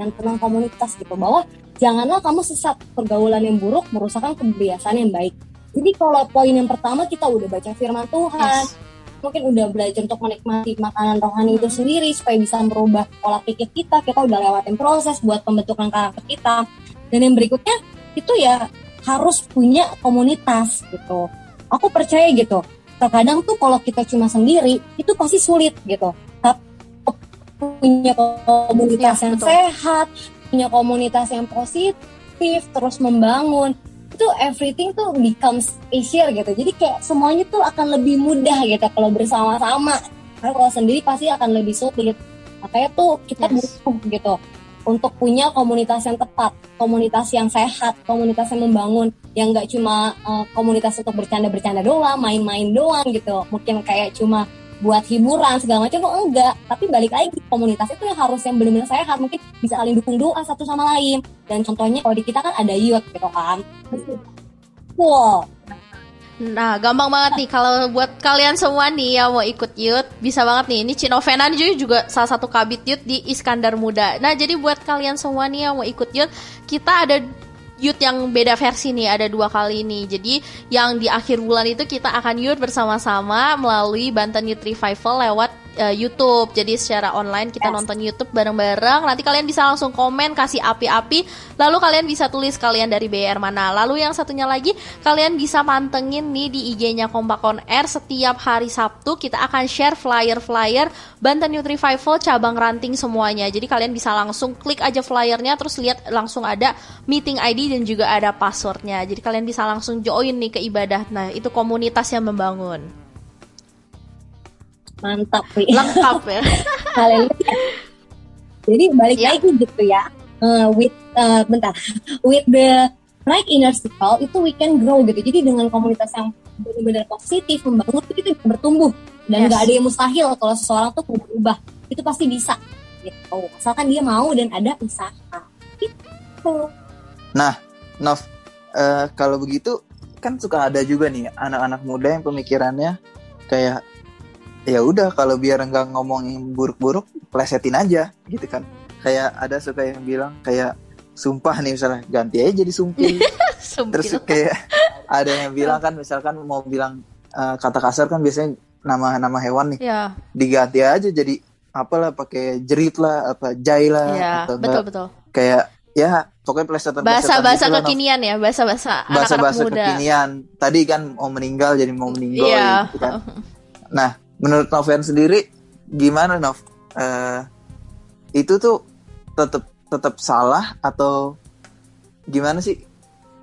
yang tentang komunitas gitu bahwa janganlah kamu sesat pergaulan yang buruk merusakkan kebiasaan yang baik jadi kalau poin yang pertama kita udah baca firman Tuhan Yes. Mungkin udah belajar untuk menikmati makanan rohani itu sendiri supaya bisa merubah pola pikir kita. Kita udah lewatin proses buat pembentukan karakter kita. Dan yang berikutnya itu ya harus punya komunitas gitu. Aku percaya gitu terkadang tuh kalau kita cuma sendiri itu pasti sulit gitu. Tapi punya komunitas Ya, yang betul. sehat punya komunitas yang positif terus membangun itu everything tuh becomes easier gitu. Jadi kayak semuanya tuh akan lebih mudah gitu kalau bersama-sama. Karena kalau sendiri pasti akan lebih sulit. Makanya tuh kita Yes. butuh gitu untuk punya komunitas yang tepat komunitas yang sehat komunitas yang membangun yang nggak cuma eh, komunitas untuk bercanda-bercanda doang main-main doang gitu. Mungkin kayak cuma buat hiburan segala macam tuh enggak. Tapi balik lagi komunitas itu yang harus yang benar-benar sehat mungkin bisa saling dukung doa satu sama lain. Dan contohnya kalau di kita kan ada youth gitu kan. Wow Nah, gampang banget nih. Kalau buat kalian semua nih yang mau ikut youth, bisa banget nih. Ini Cinovena juga juga salah satu kabit youth di Iskandar Muda. Nah, jadi buat kalian semua nih yang mau ikut youth, kita ada youth yang beda versi nih, ada dua kali ini. Jadi, yang di akhir bulan itu kita akan youth bersama-sama melalui Banten Youth Revival lewat eh, YouTube. Jadi secara online kita Yes. nonton YouTube bareng-bareng. Nanti kalian bisa langsung komen kasih api-api. Lalu kalian bisa tulis kalian dari BR mana. Lalu yang satunya lagi kalian bisa pantengin nih di IG-nya Kompak On Air setiap hari Sabtu kita akan share flyer-flyer Banten Youth Revival cabang ranting semuanya. Jadi kalian bisa langsung klik aja flyernya terus lihat langsung ada meeting ID dan juga ada passwordnya. Jadi kalian bisa langsung join nih ke ibadah. Nah itu komunitas yang membangun. Mantap, Wi. Lengkap ya. Haleluya. Jadi balik Ya. lagi gitu ya. Eh, with eh, bentar. With the right inner circle itu we can grow gitu. Jadi dengan komunitas yang benar-benar positif membangun itu kita bisa bertumbuh dan Yes. nggak ada yang mustahil kalau seseorang tuh mau berubah. Itu pasti bisa gitu. Asalkan dia mau dan ada usaha. Gitu. Nov, eh, kalau begitu kan suka ada juga nih anak-anak muda yang pemikirannya kayak ya udah kalau biar nggak ngomongin buruk-buruk plesetin aja gitu kan kayak ada suka yang bilang kayak sumpah nih misalnya ganti aja jadi sumpil terus kayak ada yang bilang kan misalkan mau bilang eh, kata kasar kan biasanya nama-nama hewan nih Ya, diganti aja jadi apalah pakai jerit lah apa jai lah ya, atau betul enggak betul. kayak ya pokoknya plesetan Bahasa-bahasa gitu lah, Nov kekinian ya, bahasa-bahasa anak-anak bahasa-bahasa muda. kekinian. Tadi kan mau meninggal jadi mau meninggal Iya. gitu kan. Nah, menurut Noven sendiri gimana Nov? Eh, itu tuh tetap tetap salah atau gimana sih?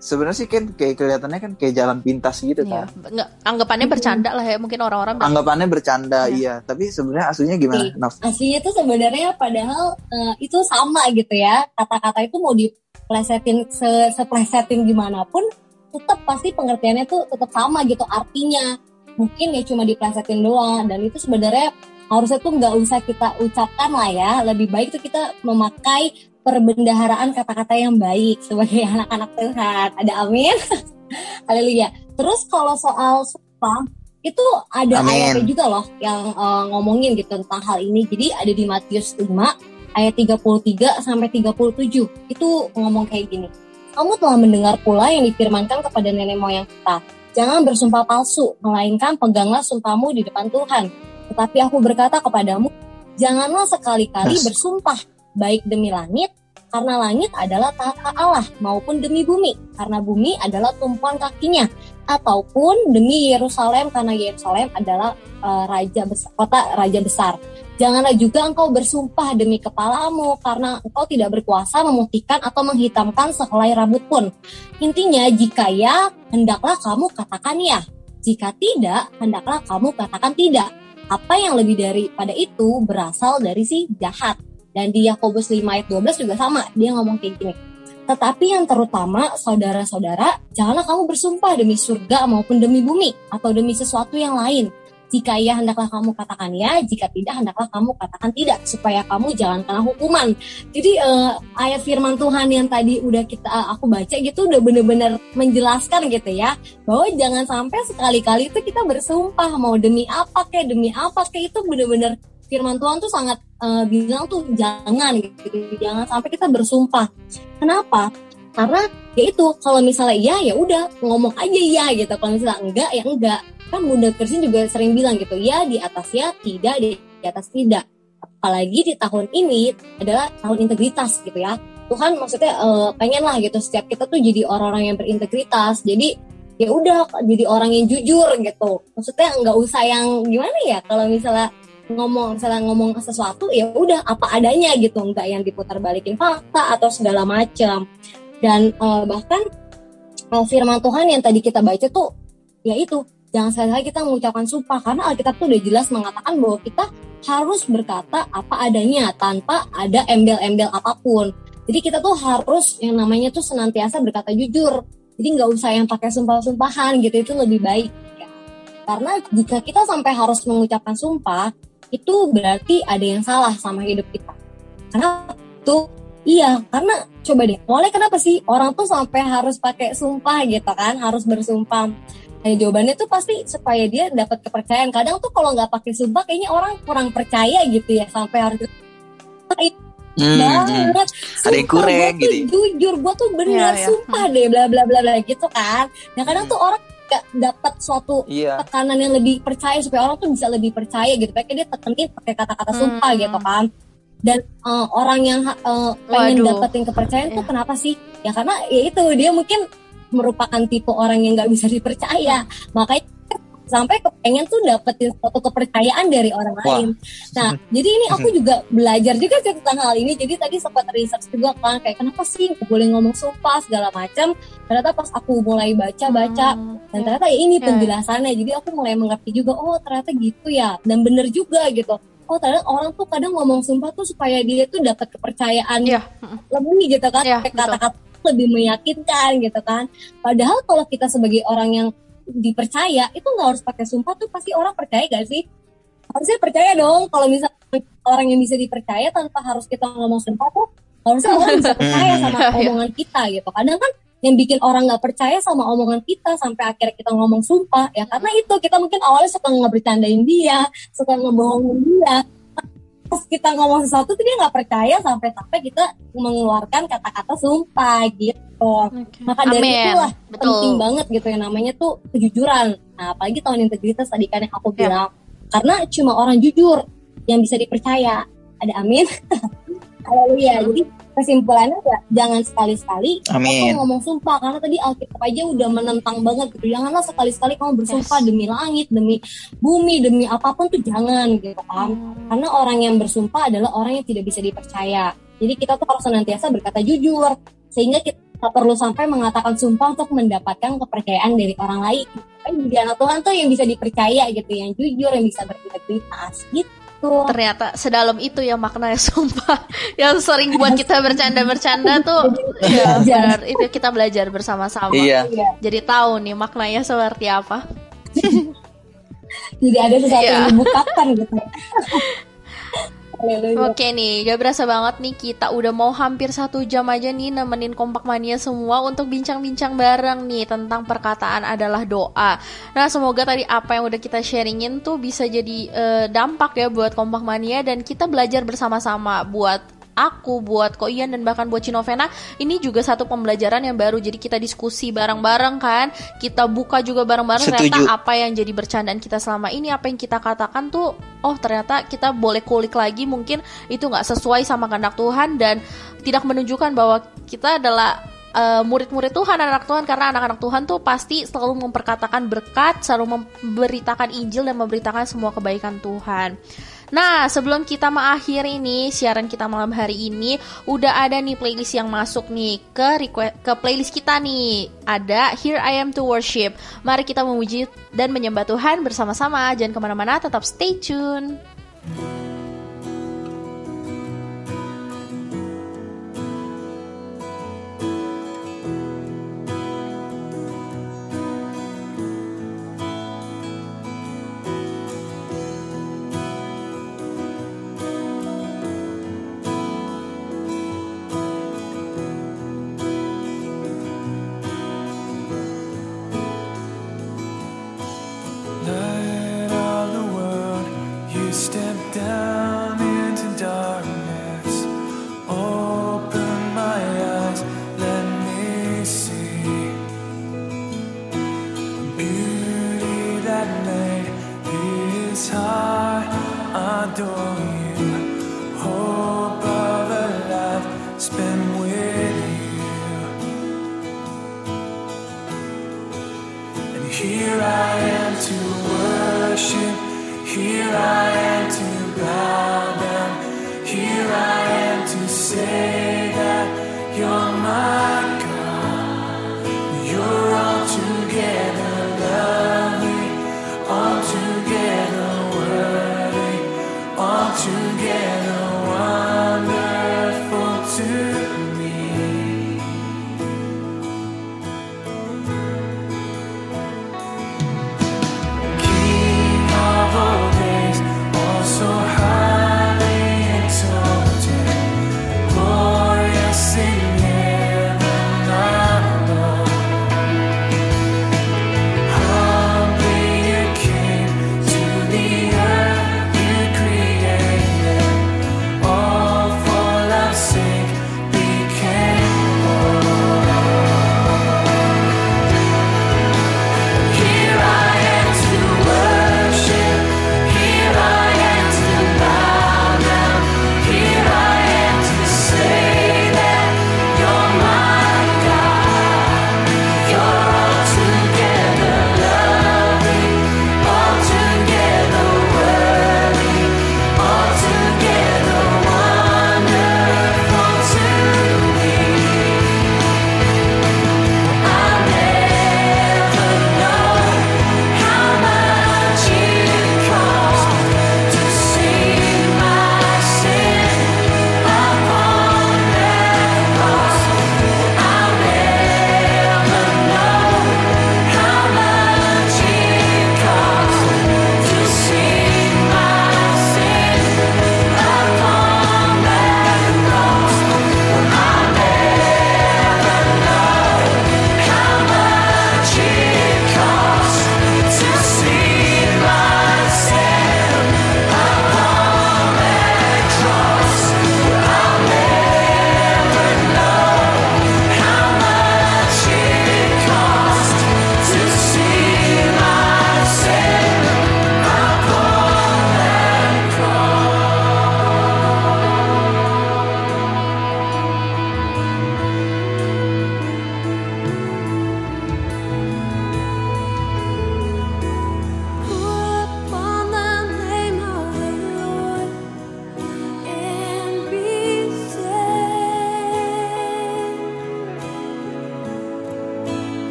Sebenarnya sih kan kayak kelihatannya kan kayak jalan pintas gitu Iya, kan. nggak anggapannya bercanda lah ya mungkin orang-orang. Anggapannya bercanda iya, tapi sebenarnya aslinya gimana, Iya. Nov? Aslinya tuh sebenarnya padahal eh, itu sama gitu ya. Kata-kata itu mau diplesetin se seplesetin gimana pun tetap pasti pengertiannya tuh tetap sama gitu artinya. Mungkin ya cuma diplesetin doang dan itu sebenarnya harusnya tuh nggak usah kita ucapkan lah ya. Lebih baik tuh kita memakai perbendaharaan kata-kata yang baik sebagai anak-anak Tuhan. Ada amin. Haleluya. Terus kalau soal sumpah itu ada Amin. ayatnya juga loh yang eh, ngomongin gitu tentang hal ini. Jadi ada di Matius 5 ayat 33 sampai 37. Itu ngomong kayak gini. Kamu telah mendengar pula yang difirmankan kepada nenek moyang kita. Jangan bersumpah palsu, melainkan peganglah sumpahmu di depan Tuhan. Tetapi aku berkata kepadamu, janganlah sekali-kali Yes. bersumpah, baik demi langit, karena langit adalah tahta Allah, maupun demi bumi, karena bumi adalah tumpuan kakinya, ataupun demi Yerusalem, karena Yerusalem adalah eh, raja besar, kota raja besar. Janganlah juga engkau bersumpah demi kepalamu, karena engkau tidak berkuasa memutihkan atau menghitamkan sehelai rambut pun. Intinya, jika ya, hendaklah kamu katakan ya. Jika tidak, hendaklah kamu katakan tidak. Apa yang lebih daripada itu berasal dari si jahat. Dan di Yakobus 5 ayat 12 juga sama, dia ngomong kayak gini. Tetapi yang terutama, saudara-saudara, janganlah kamu bersumpah demi surga maupun demi bumi, atau demi sesuatu yang lain. Jika ya, hendaklah kamu katakan ya, jika tidak, hendaklah kamu katakan tidak, supaya kamu jangan kena hukuman. Jadi eh, ayat firman Tuhan yang tadi udah kita aku baca gitu udah bener-bener menjelaskan gitu ya bahwa jangan sampai sekali-kali itu kita bersumpah mau demi apa kayak demi apa kayak itu bener-bener firman Tuhan tuh sangat eh, bilang tuh jangan gitu. Jangan sampai kita bersumpah. Kenapa? Karena ya itu kalau misalnya iya ya udah ngomong aja iya gitu. Kalau misalnya enggak ya enggak kan Bunda Kirsin juga sering bilang gitu ya di atas ya tidak di atas tidak. Apalagi di tahun ini adalah tahun integritas gitu ya. Tuhan maksudnya eh, pengen lah gitu setiap kita tuh jadi orang-orang yang berintegritas. Jadi ya udah jadi orang yang jujur gitu. Maksudnya nggak usah yang gimana ya kalau misalnya ngomong misalnya ngomong sesuatu ya udah apa adanya gitu. Nggak yang diputar balikin fakta atau segala macam. Dan eh, bahkan eh, firman Tuhan yang tadi kita baca tuh ya itu jangan sekali-kali kita mengucapkan sumpah karena Alkitab tuh udah jelas mengatakan bahwa kita harus berkata apa adanya tanpa ada embel-embel apa pun. Jadi kita tuh harus yang namanya tuh senantiasa berkata jujur. Jadi nggak usah yang pakai sumpah-sumpahan gitu itu lebih baik ya. karena jika kita sampai harus mengucapkan sumpah itu berarti ada yang salah sama hidup kita. Karena tuh iya karena coba deh mulai kenapa sih orang tuh sampai harus pakai sumpah gitu kan harus bersumpah Nah, jawabannya tuh pasti supaya dia dapat kepercayaan. Kadang tuh kalau nggak pakai sumpah, kayaknya orang kurang percaya gitu ya sampai harus Hmm, hmm. banget. Ada yang kurang gitu. Jujur, gue tuh bener Iya, iya. sumpah deh, bla bla bla bla gitu kan. Nah kadang Hmm. tuh orang kayak dapat suatu Iya. tekanan yang lebih percaya supaya orang tuh bisa lebih percaya gitu kayak dia tekenin pakai kata-kata sumpah Hmm. gitu kan dan eh, orang yang eh, pengen Waduh. dapetin kepercayaan tuh Iya. kenapa sih ya karena ya itu dia mungkin merupakan tipe orang yang nggak bisa dipercaya makanya sampai kepengen tuh dapetin suatu kepercayaan dari orang Wah. lain nah jadi ini aku juga belajar juga sih tentang hal ini jadi tadi sempat research juga kan kayak kenapa sih nggak boleh ngomong sumpah segala macam ternyata pas aku mulai baca-baca Hmm, dan ya. ternyata ya ini Ya. penjelasannya jadi aku mulai mengerti juga oh ternyata gitu ya dan bener juga gitu oh ternyata orang tuh kadang ngomong sumpah tuh supaya dia tuh dapat kepercayaan Iya. lebih gitu kan Kayak betul. kata-kata lebih meyakinkan gitu kan. Padahal kalau kita sebagai orang yang dipercaya itu nggak harus pakai sumpah tuh pasti orang percaya gak sih? Harusnya percaya dong kalau misalnya orang yang bisa dipercaya tanpa harus kita ngomong sumpah tuh harusnya orang bisa percaya sama Iya. omongan kita gitu. Kadang kan yang bikin orang nggak percaya sama omongan kita sampai akhirnya kita ngomong sumpah ya karena itu kita mungkin awalnya suka ngebercandain dia suka ngebohongin dia pas kita ngomong sesuatu tuh dia nggak percaya sampai sampai kita mengeluarkan kata-kata sumpah gitu Oke. maka dari Amin. itulah Betul. penting banget gitu yang namanya tuh kejujuran nah apalagi tahun integritas tadi kan yang aku Ya. bilang karena cuma orang jujur yang bisa dipercaya ada amin Haleluya. Jadi kesimpulannya ya jangan sekali-sekali Amin. kamu ngomong sumpah karena tadi Alkitab aja udah menentang banget gitu. Janganlah sekali-sekali kamu bersumpah Yes. demi langit, demi bumi, demi apa pun tuh jangan gitu kan. Karena orang yang bersumpah adalah orang yang tidak bisa dipercaya. Jadi kita tuh harus senantiasa berkata jujur sehingga kita tak perlu sampai mengatakan sumpah untuk mendapatkan kepercayaan dari orang lain. Kan jadi anak Tuhan tuh yang bisa dipercaya gitu, yang jujur, yang bisa berintegritas gitu. Ternyata sedalam itu ya maknanya sumpah yang sering buat kita bercanda-bercanda tuh ya Belajar. benar itu kita belajar bersama-sama Iya. Iya. jadi tahu nih maknanya seperti apa Jadi ada sesuatu Iya. yang dibukakan gitu. Haleluya. Oke nih, gak berasa banget nih kita udah mau hampir satu jam aja nih nemenin kompak mania semua untuk bincang-bincang bareng nih tentang perkataan adalah doa. Nah semoga tadi apa yang udah kita sharingin tuh bisa jadi eh, dampak ya buat kompak mania dan kita belajar bersama-sama buat aku, buat Ko Ian dan bahkan buat Cinovena ini juga satu pembelajaran yang baru. Jadi kita diskusi bareng-bareng kan, kita buka juga bareng-bareng ternyata apa yang jadi bercandaan kita selama ini, apa yang kita katakan tuh, oh ternyata kita boleh kulik lagi mungkin itu nggak sesuai sama kehendak Tuhan dan tidak menunjukkan bahwa kita adalah eh, murid-murid Tuhan, anak Tuhan karena anak-anak Tuhan tuh pasti selalu memperkatakan berkat, selalu memberitakan Injil dan memberitakan semua kebaikan Tuhan. Nah, sebelum kita mengakhiri ini siaran kita malam hari ini, udah ada nih playlist yang masuk nih ke request ke playlist kita nih. Ada Here I Am to Worship. Mari kita memuji dan menyembah Tuhan bersama-sama. Jangan ke mana-mana, tetap stay tune.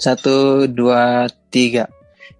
Satu, dua, tiga.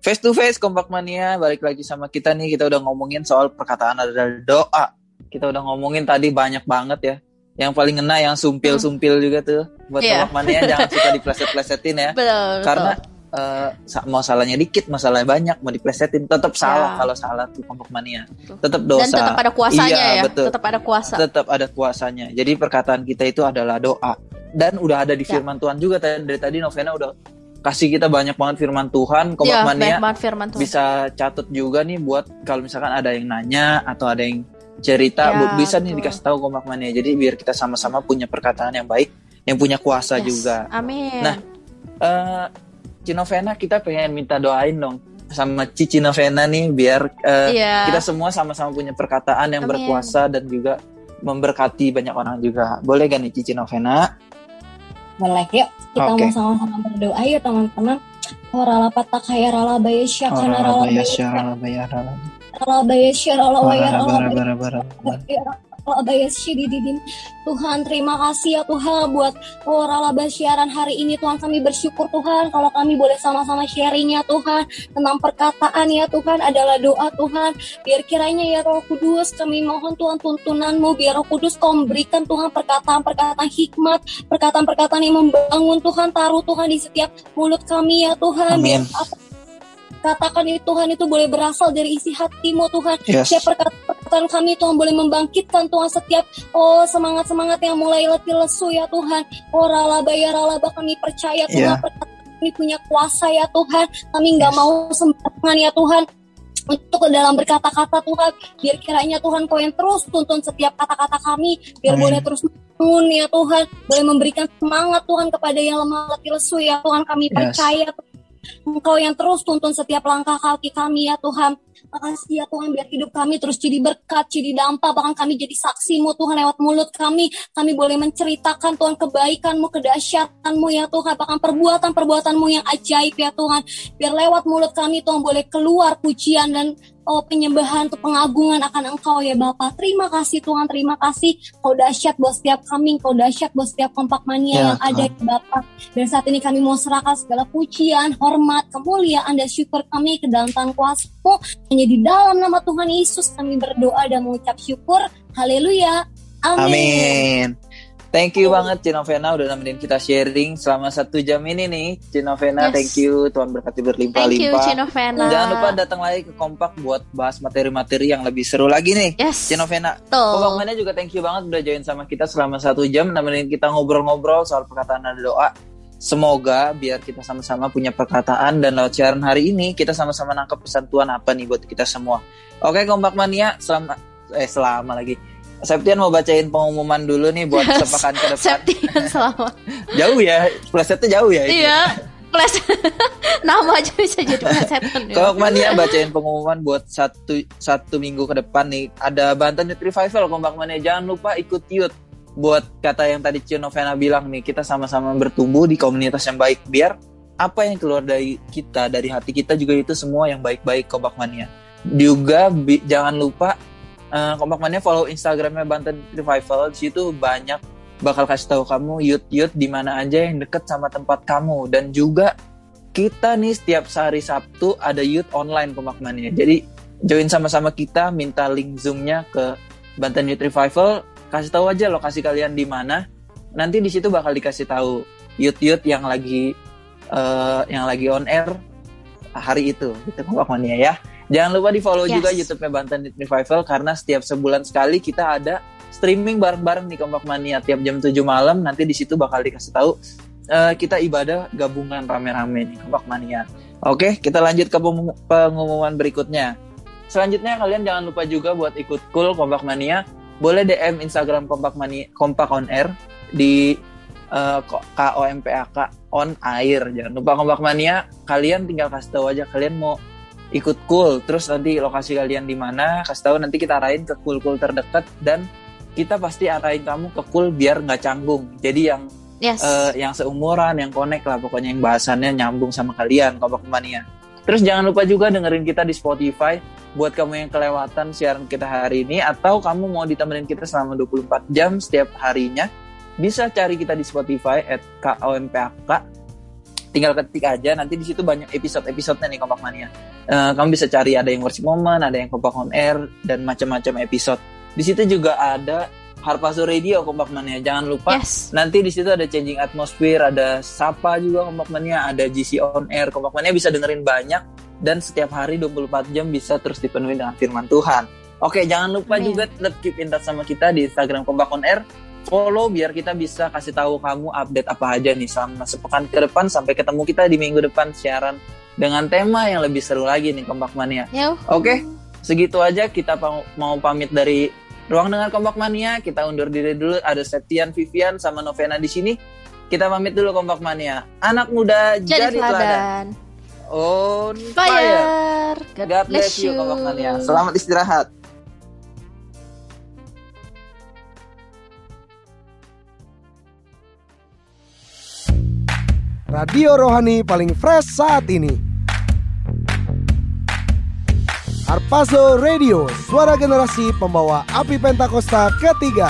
Face to face kompak mania balik lagi sama kita nih kita udah ngomongin soal perkataan adalah doa kita udah ngomongin tadi banyak banget ya yang paling ngena yang sumpil sumpil juga tuh buat Iya. kompak mania jangan suka dipleset plesetin ya Betul, karena betul. eh, sa- mau salahnya dikit masalahnya banyak mau diplesetin tetap salah Ya. kalau salah tuh kompak mania tetap dosa Dan tetap ada kuasanya iya, ya. betul Tetap ada kuasa. tetap ada kuasanya. Jadi perkataan kita itu adalah doa. Dan udah ada di Ya. firman Tuhan juga tadi dari tadi Novena udah kasih kita banyak banget firman Tuhan. Kompak Iya, banget firman Tuhan. bisa catat juga nih buat kalau misalkan ada yang nanya atau ada yang cerita Ya, bu- bisa nih betul. dikasih tahu Kompak Mania. Jadi biar kita sama-sama punya perkataan yang baik, yang punya kuasa Yes. juga. Amin. Nah, eh Cinovena kita pengen minta doain dong sama Cici Novena nih biar eh, Iya. kita semua sama-sama punya perkataan yang Amin. berkuasa dan juga memberkati banyak orang juga. Boleh gak nih Cici Novena? Boleh yuk kita Oke. mau sama-sama berdoa yuk teman-teman. Rala patakaya rala bayasya kana rala bayasya rala bayasya rala waya rala bayasya rala bayasya dididim. Tuhan terima kasih ya Tuhan buat oh, rala siaran hari ini. Tuhan kami bersyukur Tuhan kalau kami boleh sama-sama sharing ya Tuhan. Tentang perkataan ya Tuhan adalah doa Tuhan. Biar kiranya ya Roh Kudus kami mohon Tuhan tuntunanmu. Biar Roh Kudus kau memberikan Tuhan perkataan-perkataan hikmat perkataan-perkataan yang membangun Tuhan taruh Tuhan di setiap mulut kami ya Tuhan. Amin. Biar katakan itu Tuhan itu boleh berasal dari isi hatimu Tuhan Yes. setiap perkataan kami Tuhan boleh membangkitkan Tuhan setiap oh semangat-semangat yang mulai letih lesu ya Tuhan oh ralaba ya ralaba kami percaya Tuhan Yeah. perkataan kami punya kuasa ya Tuhan kami nggak Yes. mau sembarangan ya Tuhan untuk ke dalam berkata-kata Tuhan biar kiranya Tuhan kau yang terus tuntun setiap kata-kata kami biar Amin. boleh terus bangun ya Tuhan boleh memberikan semangat Tuhan kepada yang lemah letih lesu ya Tuhan kami Yes. percaya Engkau yang terus tuntun setiap langkah kaki kami ya Tuhan. Makasih ya Tuhan biar hidup kami terus jadi berkat, jadi dampak, bahkan kami jadi saksimu Tuhan lewat mulut kami. Kami boleh menceritakan Tuhan kebaikanmu, kedahsyatanmu ya Tuhan, bahkan perbuatan-perbuatanmu yang ajaib ya Tuhan. Biar lewat mulut kami Tuhan boleh keluar pujian dan oh, penyembahan untuk pengagungan akan Engkau ya Bapa. Terima kasih Tuhan, terima kasih. Kau dahsyat buat setiap kami, kau dahsyat buat setiap kompak mania Ya, yang ada ya Bapa. Dan saat ini kami mau serahkan segala pujian, hormat, kemuliaan, dan syukur kami ke dalam tangan kuasa-Mu. Hanya di dalam nama Tuhan Yesus kami berdoa dan mengucap syukur. Haleluya. Amin. Amin. Thank you banget Cinovena udah nemenin kita sharing selama satu jam ini nih. Cinovena, Yes. thank you. Tuhan berkati Thank you berlimpah-limpah. Cinovena. Jangan lupa datang lagi ke Kompak buat bahas materi-materi yang lebih seru lagi nih. Yes. Cinovena. Mania juga thank you banget udah join sama kita selama satu jam nemenin kita ngobrol-ngobrol soal perkataan dan doa. Semoga biar kita sama-sama punya perkataan dan lewat siaran hari ini kita sama-sama nangkep pesan Tuhan apa nih buat kita semua. Oke Kompak Mania, selama eh selama lagi. Septian mau bacain pengumuman dulu nih buat sepekan ke depan. Septian selama. Jauh ya, plesetnya jauh ya. iya. Ples. Nama aja bisa jadi plesetan. ya. Kompak Mania bacain pengumuman buat satu satu minggu ke depan nih. Ada Banten Youth Revival Kompak Mania. Jangan lupa ikut youth. Buat kata yang tadi Cio Novena bilang nih, kita sama-sama bertumbuh di komunitas yang baik. Biar apa yang keluar dari kita, dari hati kita juga itu semua yang baik-baik Kompak Mania. Juga bi- jangan lupa eh, Kompak Mania follow Instagramnya Banten Revival. Di situ banyak bakal kasih tahu kamu youth-youth di mana aja yang deket sama tempat kamu dan juga kita nih setiap hari Sabtu ada youth online Kompak Mania. Jadi join sama-sama kita, minta link Zoom-nya ke Banten Youth Revival, kasih tahu aja lokasi kalian di mana. Nanti di situ bakal dikasih tahu youth-youth yang lagi eh, yang lagi on air hari itu, gitu Kompak Mania ya. Jangan lupa di follow Yes. juga YouTube-nya Banten Youth Revival karena setiap sebulan sekali kita ada streaming bareng-bareng di Kompak Mania tiap jam 7 malam. Nanti di situ bakal dikasih tahu eh, kita ibadah gabungan rame-rame nih Kompak Mania. Oke, kita lanjut ke pengum- pengumuman berikutnya. Selanjutnya kalian jangan lupa juga buat ikut cool Kompak Mania. Boleh DM Instagram Kompak Mania Kompak on Air di eh, Ko- KOMPAK on air. Jangan lupa Kompak Mania. Kalian tinggal kasih tahu aja kalian mau ikut cool. Terus nanti lokasi kalian di mana? Kasih tahu nanti kita arahin ke cool cool terdekat dan kita pasti arahin kamu ke cool biar nggak canggung. Jadi yang Yes. eh, yang seumuran, yang connect lah pokoknya yang bahasannya nyambung sama kalian Kompak Mania. Terus jangan lupa juga dengerin kita di Spotify buat kamu yang kelewatan siaran kita hari ini atau kamu mau ditemenin kita selama 24 jam setiap harinya bisa cari kita di Spotify at KOMPAK tinggal ketik aja nanti di situ banyak episode-episodenya nih Kompak Mania. Eh, kamu bisa cari ada yang worship moment, ada yang Kompak on air dan macam-macam episode. Di situ juga ada Harpazo Radio Kompak Mania. Jangan lupa yes. Nanti di situ ada changing atmosphere, ada Sapa juga Kompak Mania, ada GC on air. Kompak Mania bisa dengerin banyak dan setiap hari 24 jam bisa terus dipenuhi dengan firman Tuhan. Oke, jangan lupa Amin. juga tetap keep in touch sama kita di Instagram Kompak on air. Follow biar kita bisa kasih tahu kamu update apa aja nih selama sepekan ke depan sampai ketemu kita di minggu depan siaran dengan tema yang lebih seru lagi nih Kompak Mania. Yauh. Oke, segitu aja kita mau pamit dari Ruang Dengar Kompak Mania. Kita undur diri dulu. Ada Septian, Vivian, sama Novena di sini. Kita pamit dulu Kompak Mania. Anak muda Jadi jadi, teladan. teladan. On fire. Fire. God bless you Kompak Mania. Selamat istirahat. Radio Rohani paling fresh saat ini. Harpazo Radio, suara generasi pembawa api Pentakosta ketiga.